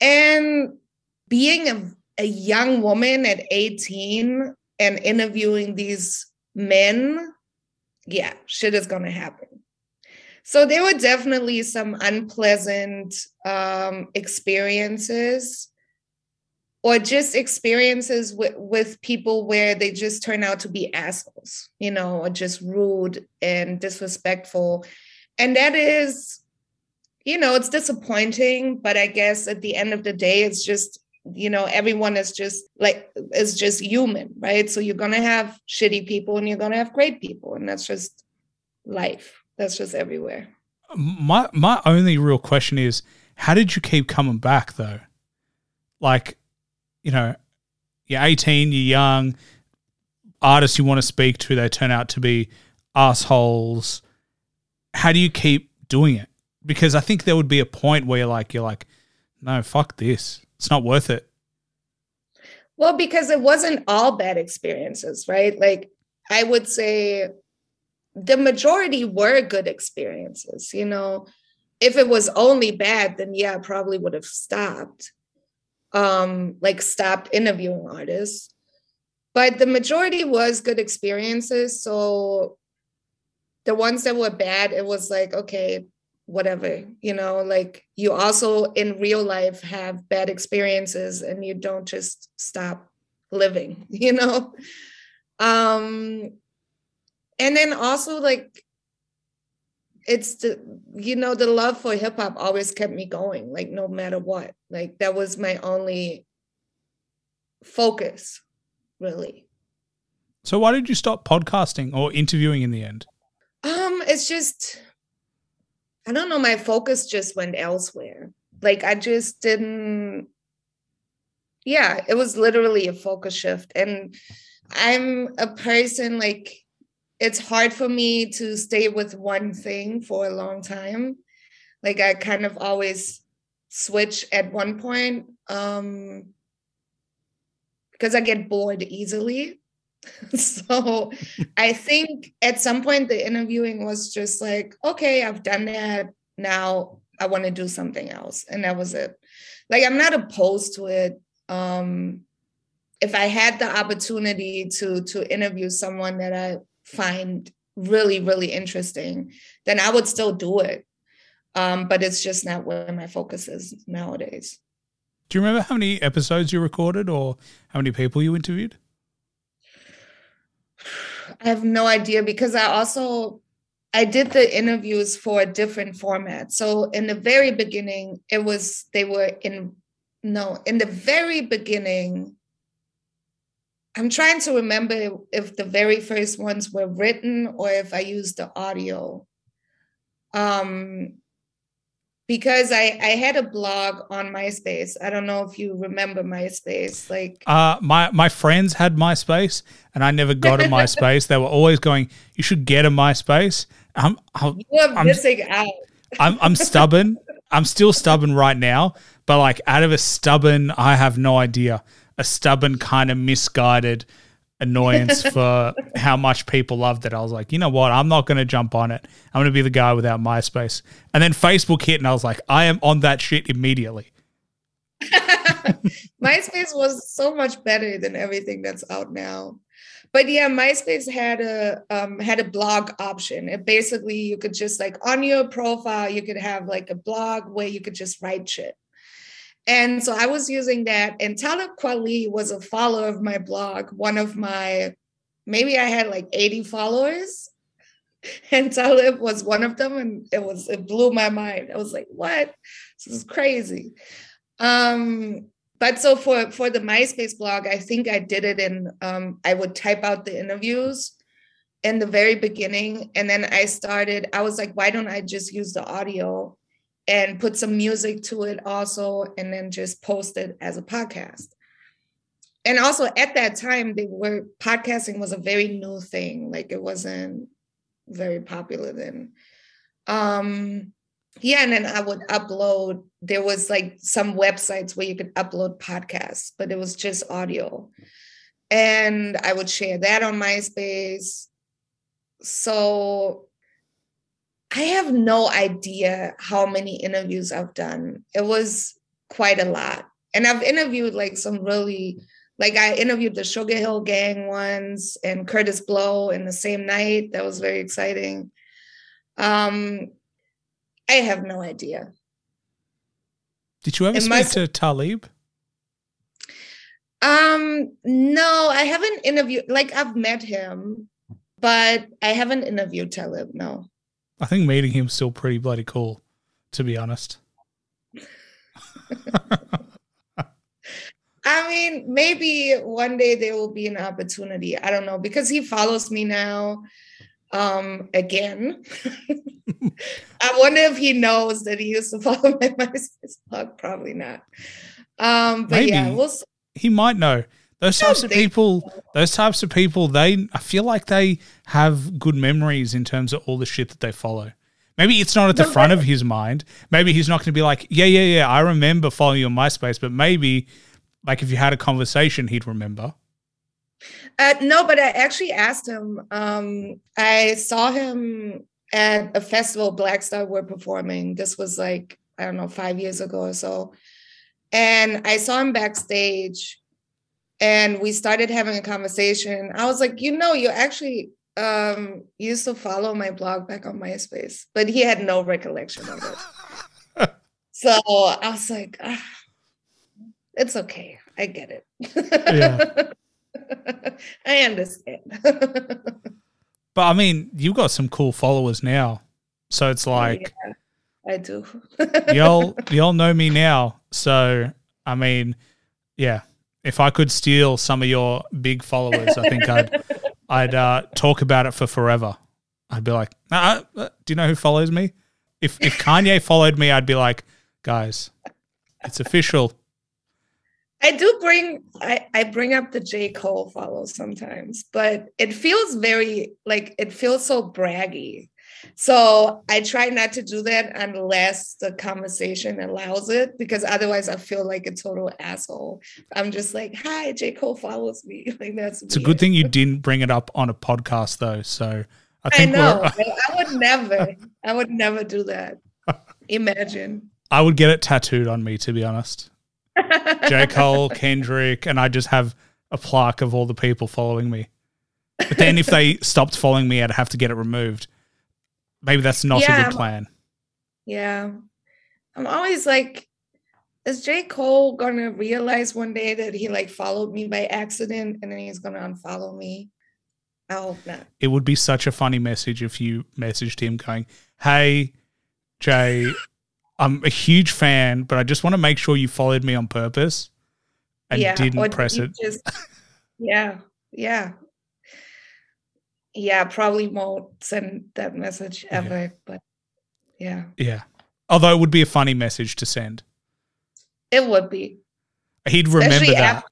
And being a, a young woman at 18 and interviewing these men, yeah, shit is gonna happen. So there were definitely some unpleasant um, experiences or just experiences with, with people where they just turn out to be assholes, you know, or just rude and disrespectful. And that is, you know, it's disappointing, but I guess at the end of the day, it's just, you know, everyone is just like, is just human, right? So you're going to have shitty people and you're going to have great people. And that's just life. That's just everywhere. My my only real question is, how did you keep coming back though? Like, you know, you're 18, you're young, artists you want to speak to, they turn out to be assholes. How do you keep doing it? Because I think there would be a point where you're like, you're like, no, fuck this. It's not worth it. Well, because it wasn't all bad experiences, right? Like I would say the majority were good experiences, you know. If it was only bad, then yeah, I probably would have stopped. Um, like stopped interviewing artists. But the majority was good experiences. So the ones that were bad, it was like, okay, whatever, you know, like you also in real life have bad experiences and you don't just stop living, you know? Um, and then also like it's the you know the love for hip hop always kept me going like no matter what like that was my only focus really So why did you stop podcasting or interviewing in the end? um it's just i don't know my focus just went elsewhere like i just didn't yeah, it was literally a focus shift. And I'm a person like it's hard for me to stay with one thing for a long time. Like I kind of always switch at one point um because I get bored easily. so I think at some point the interviewing was just like, okay, I've done that. Now I want to do something else. And that was it. Like I'm not opposed to it. Um if I had the opportunity to to interview someone that I find really, really interesting, then I would still do it. Um, but it's just not where my focus is nowadays. Do you remember how many episodes you recorded or how many people you interviewed? I have no idea because I also I did the interviews for a different format. So in the very beginning, it was they were in no, in the very beginning, I'm trying to remember if the very first ones were written or if I used the audio. Um because I, I had a blog on MySpace. I don't know if you remember MySpace. Like uh my my friends had MySpace and I never got a MySpace. they were always going, You should get a MySpace. I'm I'm, you are I'm, missing out. I'm I'm stubborn. I'm still stubborn right now, but like out of a stubborn, I have no idea, a stubborn kind of misguided annoyance for how much people loved it. I was like, you know what? I'm not going to jump on it. I'm going to be the guy without MySpace. And then Facebook hit, and I was like, I am on that shit immediately. MySpace was so much better than everything that's out now. But yeah, MySpace had a um, had a blog option. It basically you could just like on your profile, you could have like a blog where you could just write shit. And so I was using that. And Talib Kweli was a follower of my blog, one of my, maybe I had like 80 followers. And Talib was one of them. And it was, it blew my mind. I was like, what? This is crazy. Um, but so for for the MySpace blog, I think I did it in um, I would type out the interviews in the very beginning, and then I started. I was like, why don't I just use the audio and put some music to it also, and then just post it as a podcast. And also at that time, they were podcasting was a very new thing. Like it wasn't very popular then. Um, yeah, and then I would upload. There was like some websites where you could upload podcasts, but it was just audio. And I would share that on MySpace. So I have no idea how many interviews I've done. It was quite a lot. And I've interviewed like some really, like I interviewed the Sugar Hill Gang once and Kurtis Blow in the same night. That was very exciting. Um, I have no idea. Did you ever It speak must- to Talib? Um, no, I haven't interviewed. Like I've met him, but I haven't interviewed Talib. No. I think meeting him's still pretty bloody cool, to be honest. I mean, maybe one day there will be an opportunity. I don't know because he follows me now. Um, again, I wonder if he knows that he used to follow my MySpace blog. Probably not. Um, but yeah, we'll. He might know. Those types of people, those types of people, they I feel like they have good memories in terms of all the shit that they follow. Maybe it's not at the No, front of his mind. Maybe he's not going to be like, yeah, yeah, yeah, I remember following you on MySpace, but maybe like if you had a conversation, he'd remember. Uh, no, but I actually asked him. Um, I saw him at a festival Black Star were performing. This was like, I don't know, five years ago or so. And I saw him backstage and we started having a conversation. I was like, you know, you actually um, used to follow my blog back on MySpace, but he had no recollection of it. so I was like, ah, it's okay. I get it. Yeah. I understand. But I mean, you've got some cool followers now. So it's like, I do. y'all y'all know me now. So I mean, yeah. If I could steal some of your big followers, I think I'd I'd uh, talk about it for forever. I'd be like, uh, uh, do you know who follows me? If if Kanye followed me, I'd be like, guys, it's official. I do bring I, I bring up the J. Cole follow sometimes, but it feels very like it feels so braggy. So I try not to do that unless the conversation allows it, because otherwise I feel like a total asshole. I'm just like, hi, J. Cole follows me. Like that's It's a good thing you didn't bring it up on a podcast though. So I I know. I would never, I would never do that. Imagine. I would get it tattooed on me to be honest. J. Cole, Kendrick, and I just have a plaque of all the people following me. But then if they stopped following me, I'd have to get it removed. Maybe that's not a good plan. Yeah. I'm always like, is J. Cole gonna realize one day that he like followed me by accident and then he's gonna unfollow me? I hope not. It would be such a funny message if you messaged him going, Hey, Jay, I'm a huge fan, but I just want to make sure you followed me on purpose and or didn't press it. Just, yeah, yeah. Yeah, probably won't send that message Yeah. ever, but yeah, Yeah. Although it would be a funny message to send. it would be. He'd remember Especially that. af-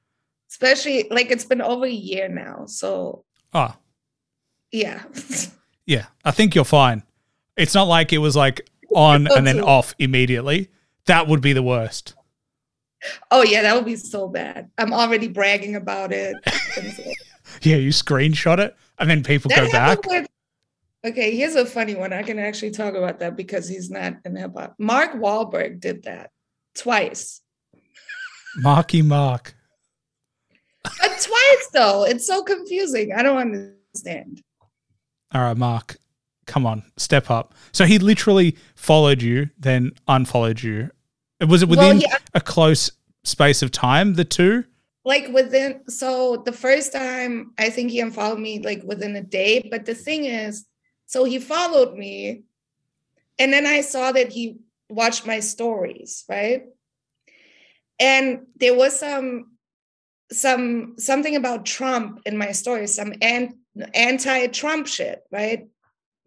Especially like it's been over a year now. So oh, yeah. yeah. I think you're fine. It's not like it was like on and then off immediately. That would be the worst. oh yeah, that would be so bad. I'm already bragging about it. Yeah, you screenshot it and then people That go back. with- okay, here's a funny one. I can actually talk about that because he's not in hip hop. Mark Wahlberg did that twice. Marky Mark. But twice though. It's so confusing. I don't understand. All right, Mark, come on, step up. So he literally followed you, then unfollowed you. Was it Well, within yeah. Uh a close space of time, the two? Like within so the first time I think he unfollowed me like within a day. But the thing is, so he followed me, and then I saw that he watched my stories, right? And there was some some something about Trump in my story, some an, anti-Trump shit, right?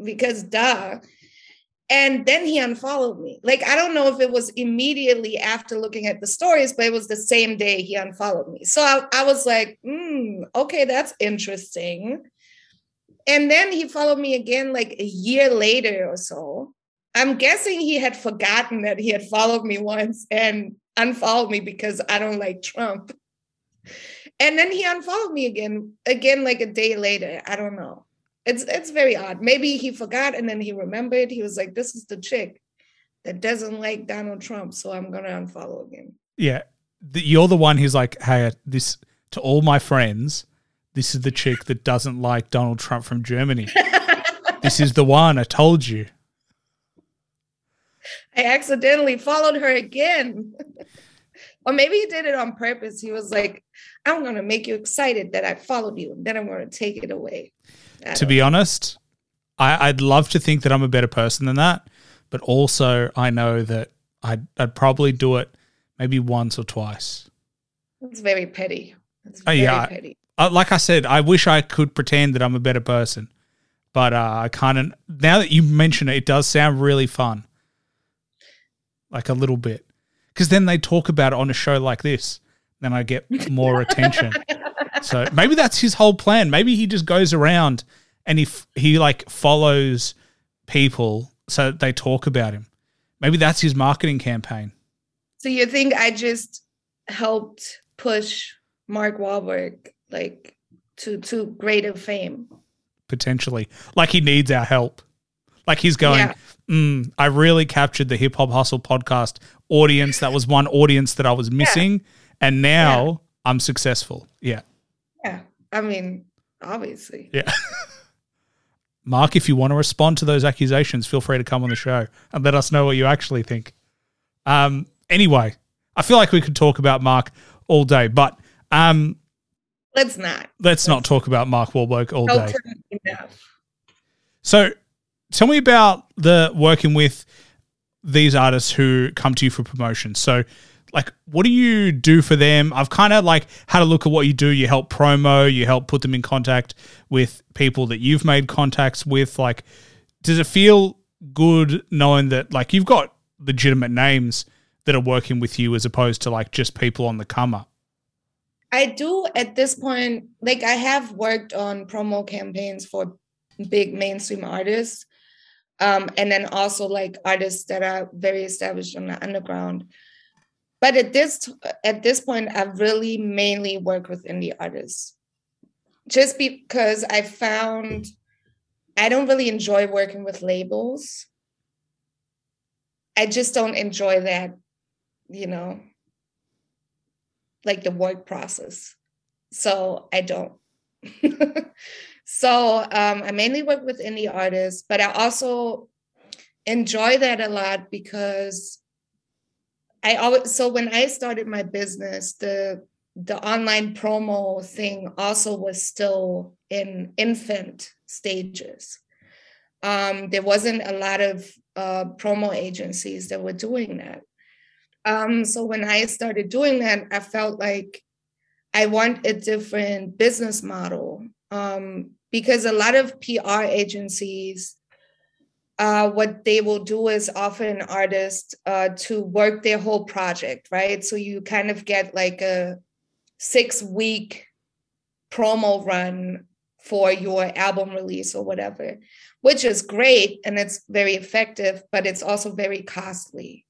Because duh. And then he unfollowed me. Like I don't know if it was immediately after looking at the stories, but it was the same day he unfollowed me. So I, I was like, hmm, okay, that's interesting. And then he followed me again like a year later or so. I'm guessing he had forgotten that he had followed me once and unfollowed me because I don't like Trump. And then he unfollowed me again, again like a day later. I don't know. It's it's very odd. Maybe he forgot and then he remembered. He was like, "This is the chick that doesn't like Donald Trump, so I'm gonna unfollow again." Yeah. The, you're the one who's like, hey, this to all my friends, this is the chick that doesn't like Donald Trump from Germany. this is the one. I told you. I accidentally followed her again. or maybe he did it on purpose. He was like, I'm going to make you excited that I followed you, and then I'm going to take it away. I to be honest, I, I'd love to think that I'm a better person than that, but also I know that I'd, I'd probably do it maybe once or twice. It's very petty. It's Oh, yeah. petty. Uh, like I said, I wish I could pretend that I'm a better person, but uh, I kind of now that you mention it, it does sound really fun, like a little bit, because then they talk about it on a show like this, then I get more attention. So maybe that's his whole plan. Maybe he just goes around and he f- he like follows people so that they talk about him. Maybe that's his marketing campaign. So you think I just helped push Mark Wahlberg like to to greater fame? potentially. Like he needs our help. Like he's going, Yeah. mm, I really captured the Hip Hop Hustle podcast audience. That was one audience that I was missing. And now I'm successful. Yeah. I mean, obviously. Yeah. Mark, if you want to respond to those accusations, feel free to come on the show and let us know what you actually think. Um, anyway, I feel like we could talk about Mark all day, but um, Let's not. let's not talk about Mark Wahlberg all day. So, tell me about the working with these artists who come to you for promotion. So, like, what do you do for them? I've kind of like had a look at what you do. You help promo, you help put them in contact with people that you've made contacts with. Like, does it feel good knowing that like you've got legitimate names that are working with you as opposed to like just people on the come up? I do at this point, like I have worked on promo campaigns for big mainstream artists. Um, and then also like artists that are very established on the underground. But at this at this point, I really mainly work with indie artists. Just because I found I don't really enjoy working with labels. I just don't enjoy that, you know, like the work process. So I don't. so um, I mainly work with indie artists, but I also enjoy that a lot because I always so when I started my business, the the online promo thing also was still in infant stages. Um, there wasn't a lot of uh, promo agencies that were doing that. Um, so when I started doing that, I felt like I want a different business model um, because a lot of PR agencies, uh, what they will do is offer an artist uh, to work their whole project, right? So you kind of get like a six week promo run for your album release or whatever, which is great and it's very effective, but it's also very costly.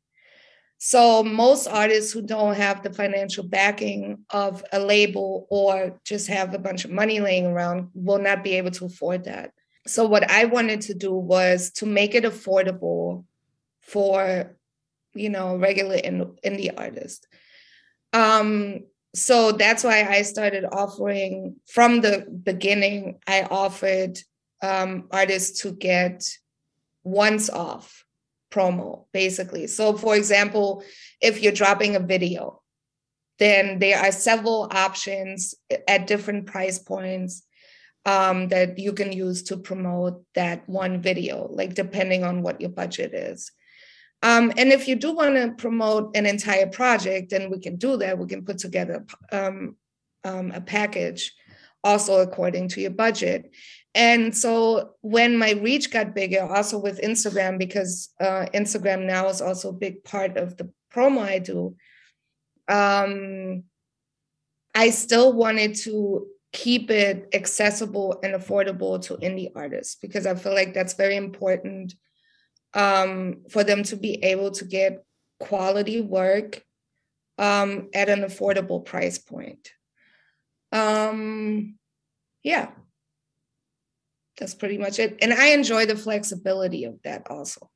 So most artists who don't have the financial backing of a label or just have a bunch of money laying around will not be able to afford that. So what I wanted to do was to make it affordable for, you know, regular in, indie artists. Um, so that's why I started offering from the beginning. I offered um, artists to get once off promo, basically. So, for example, if you're dropping a video, then there are several options at different price points um, that you can use to promote that one video, like depending on what your budget is. Um, and if you do want to promote an entire project, then we can do that. We can put together um, um, a package also according to your budget. And so when my reach got bigger, also with Instagram, because uh, Instagram now is also a big part of the promo I do, um, I still wanted to keep it accessible and affordable to indie artists because I feel like that's very important um, for them to be able to get quality work um, at an affordable price point. Um, yeah that's pretty much it. And I enjoy the flexibility of that also.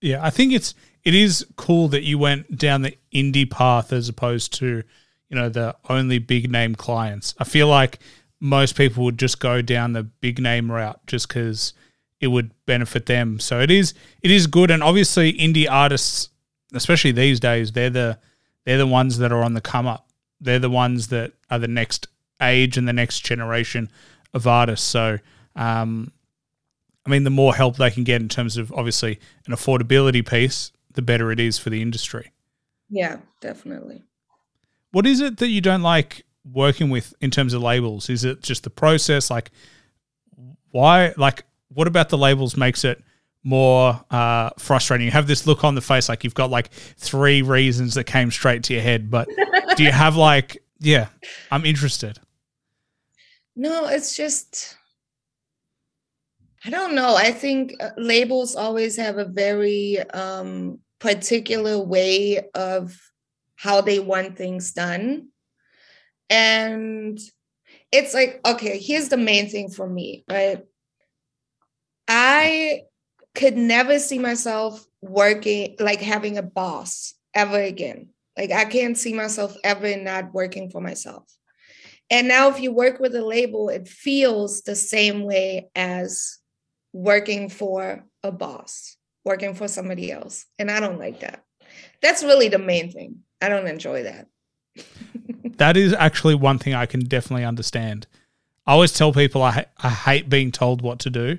Yeah, I think it's it is cool that you went down the indie path as opposed to, you know, the only big name clients. I feel like most people would just go down the big name route just because it would benefit them. So it is it is good, and obviously indie artists, especially these days, they're the they're the ones that are on the come up. They're the ones that are the next age and the next generation of artists. So, um, I mean, the more help they can get in terms of obviously an affordability piece, the better it is for the industry. Yeah, definitely. What is it that you don't like working with in terms of labels? Is it just the process? Like, why? Like, what about the labels makes it more uh, frustrating? You have this look on the face like you've got like three reasons that came straight to your head, but do you have like, yeah, I'm interested. No, it's just I don't know. I think uh, labels always have a very um, particular way of how they want things done. And it's like, okay, here's the main thing for me, right? I could never see myself working, like having a boss ever again. Like, I can't see myself ever not working for myself. And now, if you work with a label, it feels the same way as working for a boss, working for somebody else. And I don't like that. That's really the main thing. I don't enjoy that. that is actually one thing I can definitely understand. I always tell people I, ha- I hate being told what to do.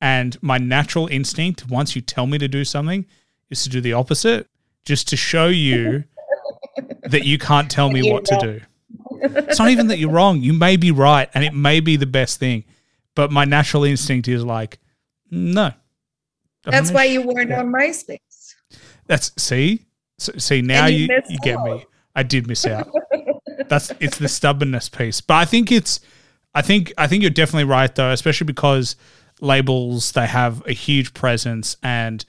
And my natural instinct, once you tell me to do something, is to do the opposite, just to show you that you can't tell me what to do it's not even that you're wrong. You may be right, and it may be the best thing. But my natural instinct is like, mm, no. That's why you weren't on MySpace. That's see, so, see now you you, you get me. I did miss out. That's it's the stubbornness piece. But I think it's I think I think you're definitely right though, especially because labels they have a huge presence and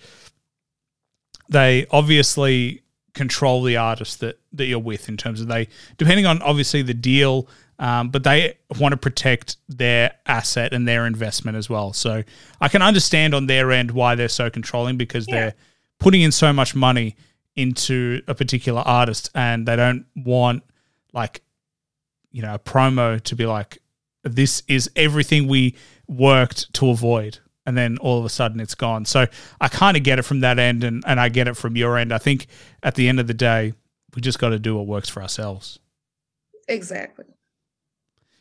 they obviously control the artist that that you're with in terms of they depending on obviously the deal um, but they want to protect their asset and their investment as well so i can understand on their end why they're so controlling because Yeah. they're putting in so much money into a particular artist and they don't want like you know a promo to be like this is everything we worked to avoid. And then all of a sudden it's gone. So i kind of get it from that end and, and i get it from your end. I think at the end of the day we just got to do what works for ourselves. Exactly.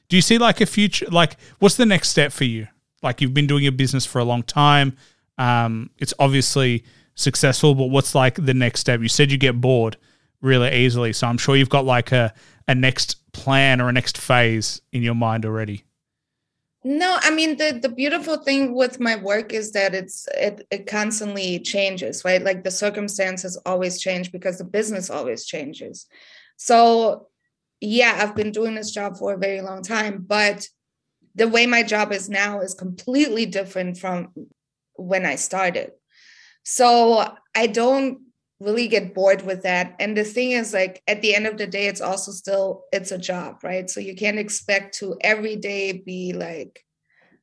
do you see like a future like what's the next step for you? Like you've been doing your business for a long time. Um, it's obviously successful but what's like the next step you said you get bored really easily so i'm sure you've got like a, a next plan or a next phase in your mind already No, I mean the the beautiful thing with my work is that it's it it constantly changes, right? Like the circumstances always change because the business always changes. So yeah, I've been doing this job for a very long time, but the way my job is now is completely different from when I started. So I don't really get bored with that. And the thing is like at the end of the day, it's also still it's a job, right? So you can't expect to every day be like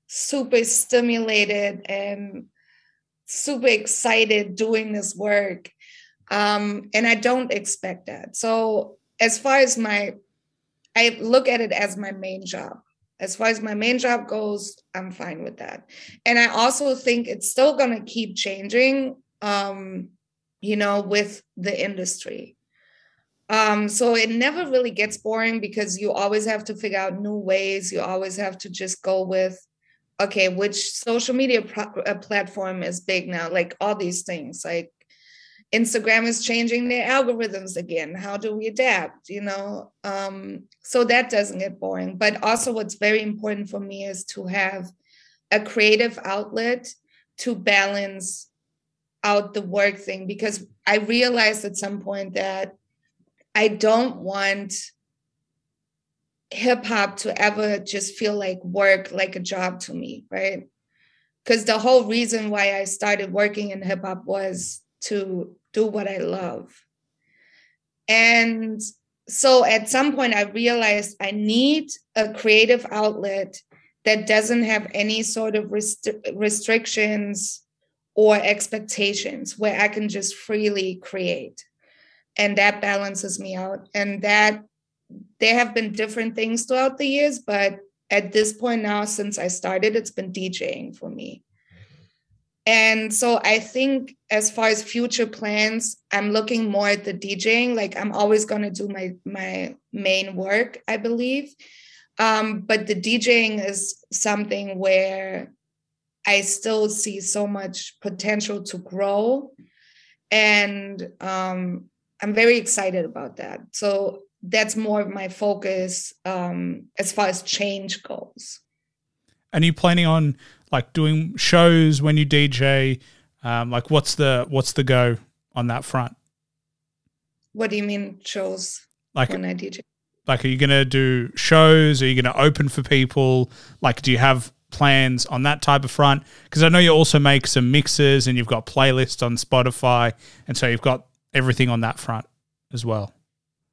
super stimulated and super excited doing this work. Um, and I don't expect that. So as far as my I look at it as my main job. As far as my main job goes, I'm fine with that. And I also think it's still going to keep changing, um, you know, with the industry. Um, so it never really gets boring because you always have to figure out new ways. You always have to just go with, okay, which social media pro- uh, platform is big now? Like all these things, like Instagram is changing their algorithms again. How do we adapt? You know, um, so that doesn't get boring. But also, what's very important for me is to have a creative outlet to balance out the work thing because I realized at some point that I don't want hip hop to ever just feel like work, like a job to me, right? Because the whole reason why I started working in hip hop was to do what I love. And so at some point, I realized I need a creative outlet that doesn't have any sort of rest- restrictions or expectations where I can just freely create. And that balances me out. And that there have been different things throughout the years, but at this point now, since I started, it's been DJing for me. And so I think as far as future plans, I'm looking more at the DJing. Like I'm always going to do my my main work, I believe. Um, but the DJing is something where I still see so much potential to grow. And um, I'm very excited about that. So that's more of my focus um, as far as change goes. And are you planning on like doing shows when you DJ? Um, like what's the what's the go on that front? What do you mean shows Like when I DJ? like are you gonna do shows? Are you gonna open for people? Like do you have plans on that type of front? Because I know you also make some mixes and you've got playlists on Spotify, and so you've got everything on that front as well.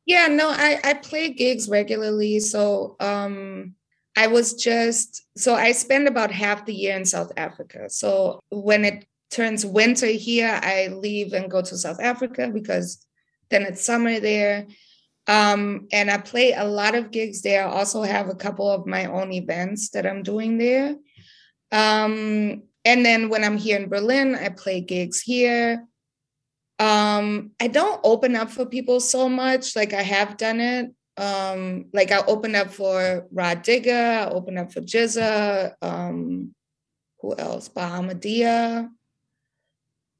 Yeah, no, I, I play gigs regularly. So um I was just so I spend about half the year in South Africa. So when it turns winter here, I leave and go to South Africa because then it's summer there. Um, and I play a lot of gigs there. I also have a couple of my own events that I'm doing there. Um, and then when I'm here in Berlin, I play gigs here. Um, I don't open up for people so much. Like I have done it. Um, like I opened up for Rah Digga, I opened up for GZA, um, who else? Bahamadia.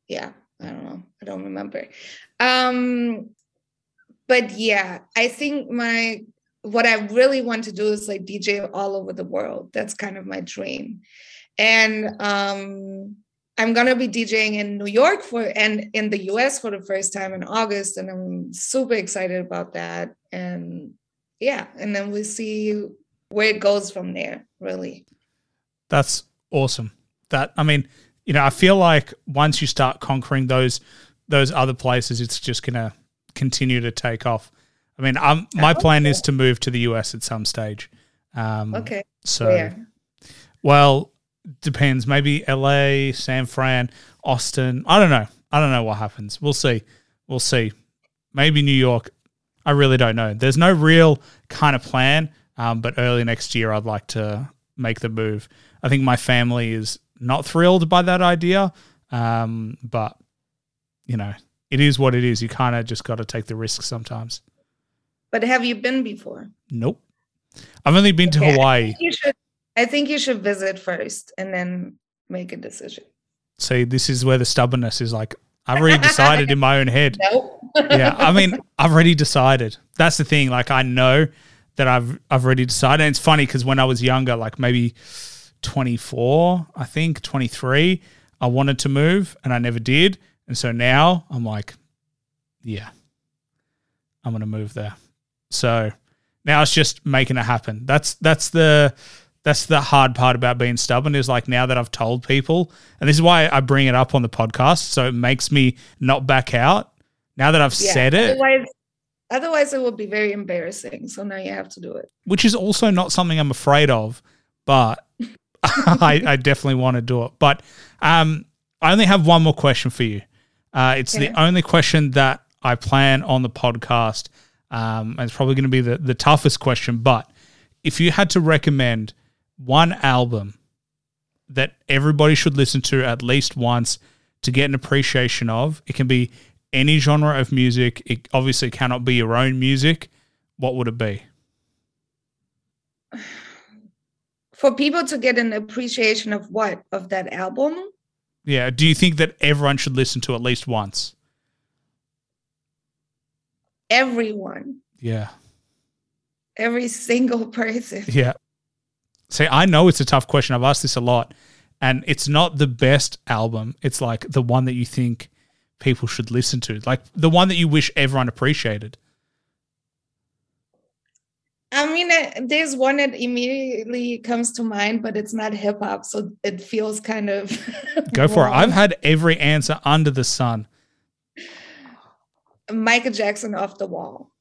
Yeah, I don't know. I don't remember. Um, but yeah, I think my what I really want to do is like DJ all over the world. That's kind of my dream. And um I'm gonna be DJing in New York for and in the US for the first time in August, and I'm super excited about that. And yeah, and then we see where it goes from there. Really. That's awesome. That I mean, you know, I feel like once you start conquering those those other places, it's just gonna continue to take off. I mean, um, my hope plan is to move to the US at some stage. Um, Okay. So, Where? well, depends. Maybe LA, San Fran, Austin. I don't know. I don't know what happens. We'll see. We'll see. Maybe New York. I really don't know. There's no real kind of plan. Um, but early next year, I'd like to make the move. I think my family is not thrilled by that idea. Um, but you know, it is what it is. You kind of just got to take the risk sometimes. But have you been before? Nope. I've only been to Okay, I Hawaii. think You should. I think you should visit first and then make a decision. See, this is where the stubbornness is like, I've already decided in my own head. Nope. Yeah. I mean, I've already decided. That's the thing. Like, I know that I've, I've already decided. And it's funny because when I was younger, like maybe 24, I think, 23, I wanted to move and I never did. And so now I'm like, yeah, I'm going to move there. So now it's just making it happen. That's, that's the, that's the hard part about being stubborn is like now that I've told people, and this is why I bring it up on the podcast. So it makes me not back out. Now that I've Yeah, said it, Otherwise, otherwise it would be very embarrassing. So now you have to do it. which is also not something I'm afraid of, but I, I definitely want to do it. But um, I only have one more question for you. Uh, it's the only question that I plan on the podcast. Um, and it's probably going to be the, the toughest question. But if you had to recommend one album that everybody should listen to at least once to get an appreciation of, it can be any genre of music. It obviously cannot be your own music. What would it be? For people to get an appreciation of what of that album, Yeah. Do you think that everyone should listen to at least once? everyone, Yeah. every single person. Yeah. See, I know it's a tough question. I've asked this a lot, and it's not the best album. It's like the one that you think people should listen to, like the one that you wish everyone appreciated. I mean, uh, there's one that immediately comes to mind, but it's not hip hop, so it feels kind of Go for it. I've had every answer under the sun. Michael Jackson off the wall.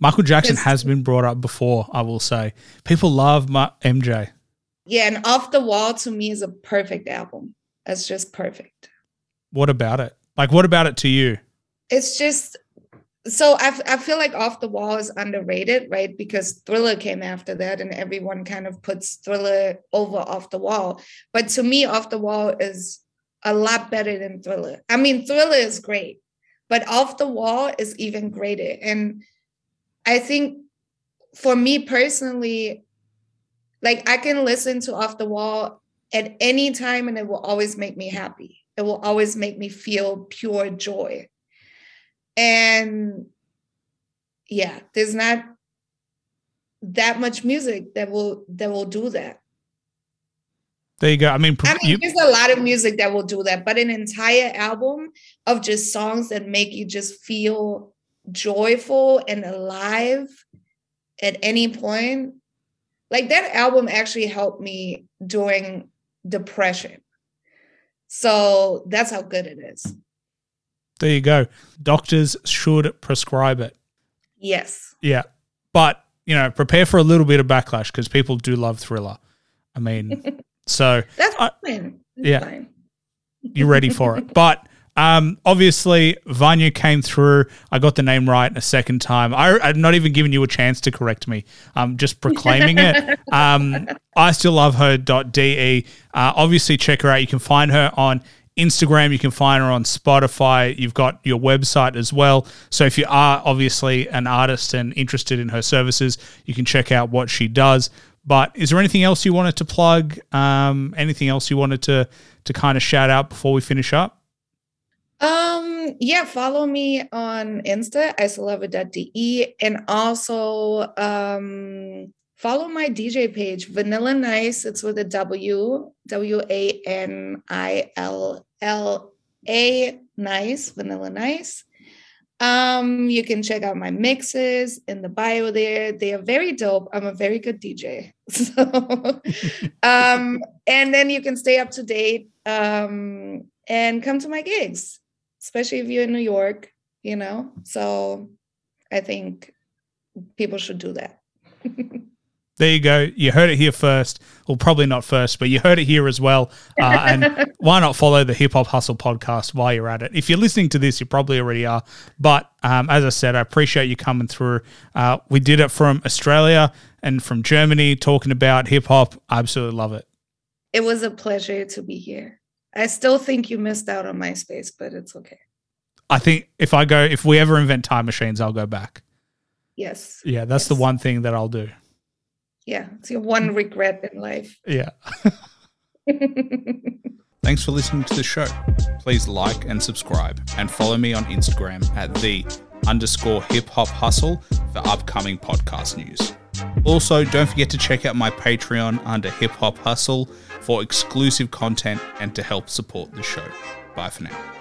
Michael Jackson has been brought up before, I will say. People love my MJ. Yeah, and off the wall to me is a perfect album. It's just perfect. What about it? Like, what about it to you? It's just so I, I feel like off the wall is underrated, right? Because Thriller came after that, and everyone kind of puts Thriller over off the wall. But to me, off the wall is a lot better than Thriller. I mean, Thriller is great, but off the wall is even greater. And I think for me personally, like I can listen to Off the Wall at any time and it will always make me happy. It will always make me feel pure joy. And yeah, there's not that much music that will that will do that. There you go. I mean, I mean, you, there's a lot of music that will do that, but an entire album of just songs that make you just feel joyful and alive at any point. Like that album actually helped me during depression. So that's how good it is. there you go. Doctors should prescribe it. Yes. Yeah. But, you know, prepare for a little bit of backlash because people do love thriller. I mean, so That's fine. That's yeah. fine. you're ready for it. But um, obviously, Wanja came through. I got the name right a second time. I, I'm not even giving you a chance to correct me. I'm just proclaiming it. Um, I still love her. De. Uh, obviously, check her out. You can find her on Instagram. You can find her on Spotify. You've got your website as well. So if you are obviously an artist and interested in her services, you can check out what she does. But is there anything else you wanted to plug? Um, anything else you wanted to to kind of shout out before we finish up? Um, yeah, follow me on Insta, isolove.de, and also um follow my DJ page, Wanilla Nice. It's with a W, W A N I L L A Nice, Wanilla Nice. Um, you can check out my mixes in the bio there. They are very dope. I'm a very good DJ. So um, and then you can stay up to date um and come to my gigs, especially if you're in New York, you know. So I think people should do that. There you go. You heard it here first. Well, probably not first, but you heard it here as well. Uh, and why not follow the Hip Hop Hustle podcast while you're at it? If you're listening to this, you probably already are. But um, as I said, I appreciate you coming through. Uh, we did it from Australia and from Germany, talking about hip hop. I absolutely love it. It was a pleasure to be here. I still think you missed out on MySpace, but it's okay. I think if I go, if we ever invent time machines, I'll go back. Yes. Yeah, that's the one thing that I'll do. Yeah. It's your one regret in life. Yeah. Thanks for listening to the show. Please like and subscribe and follow me on Instagram at the underscore hip hop hustle for upcoming podcast news. Also, don't forget to check out my Patreon under hip hop hustle for exclusive content and to help support the show. Bye for now.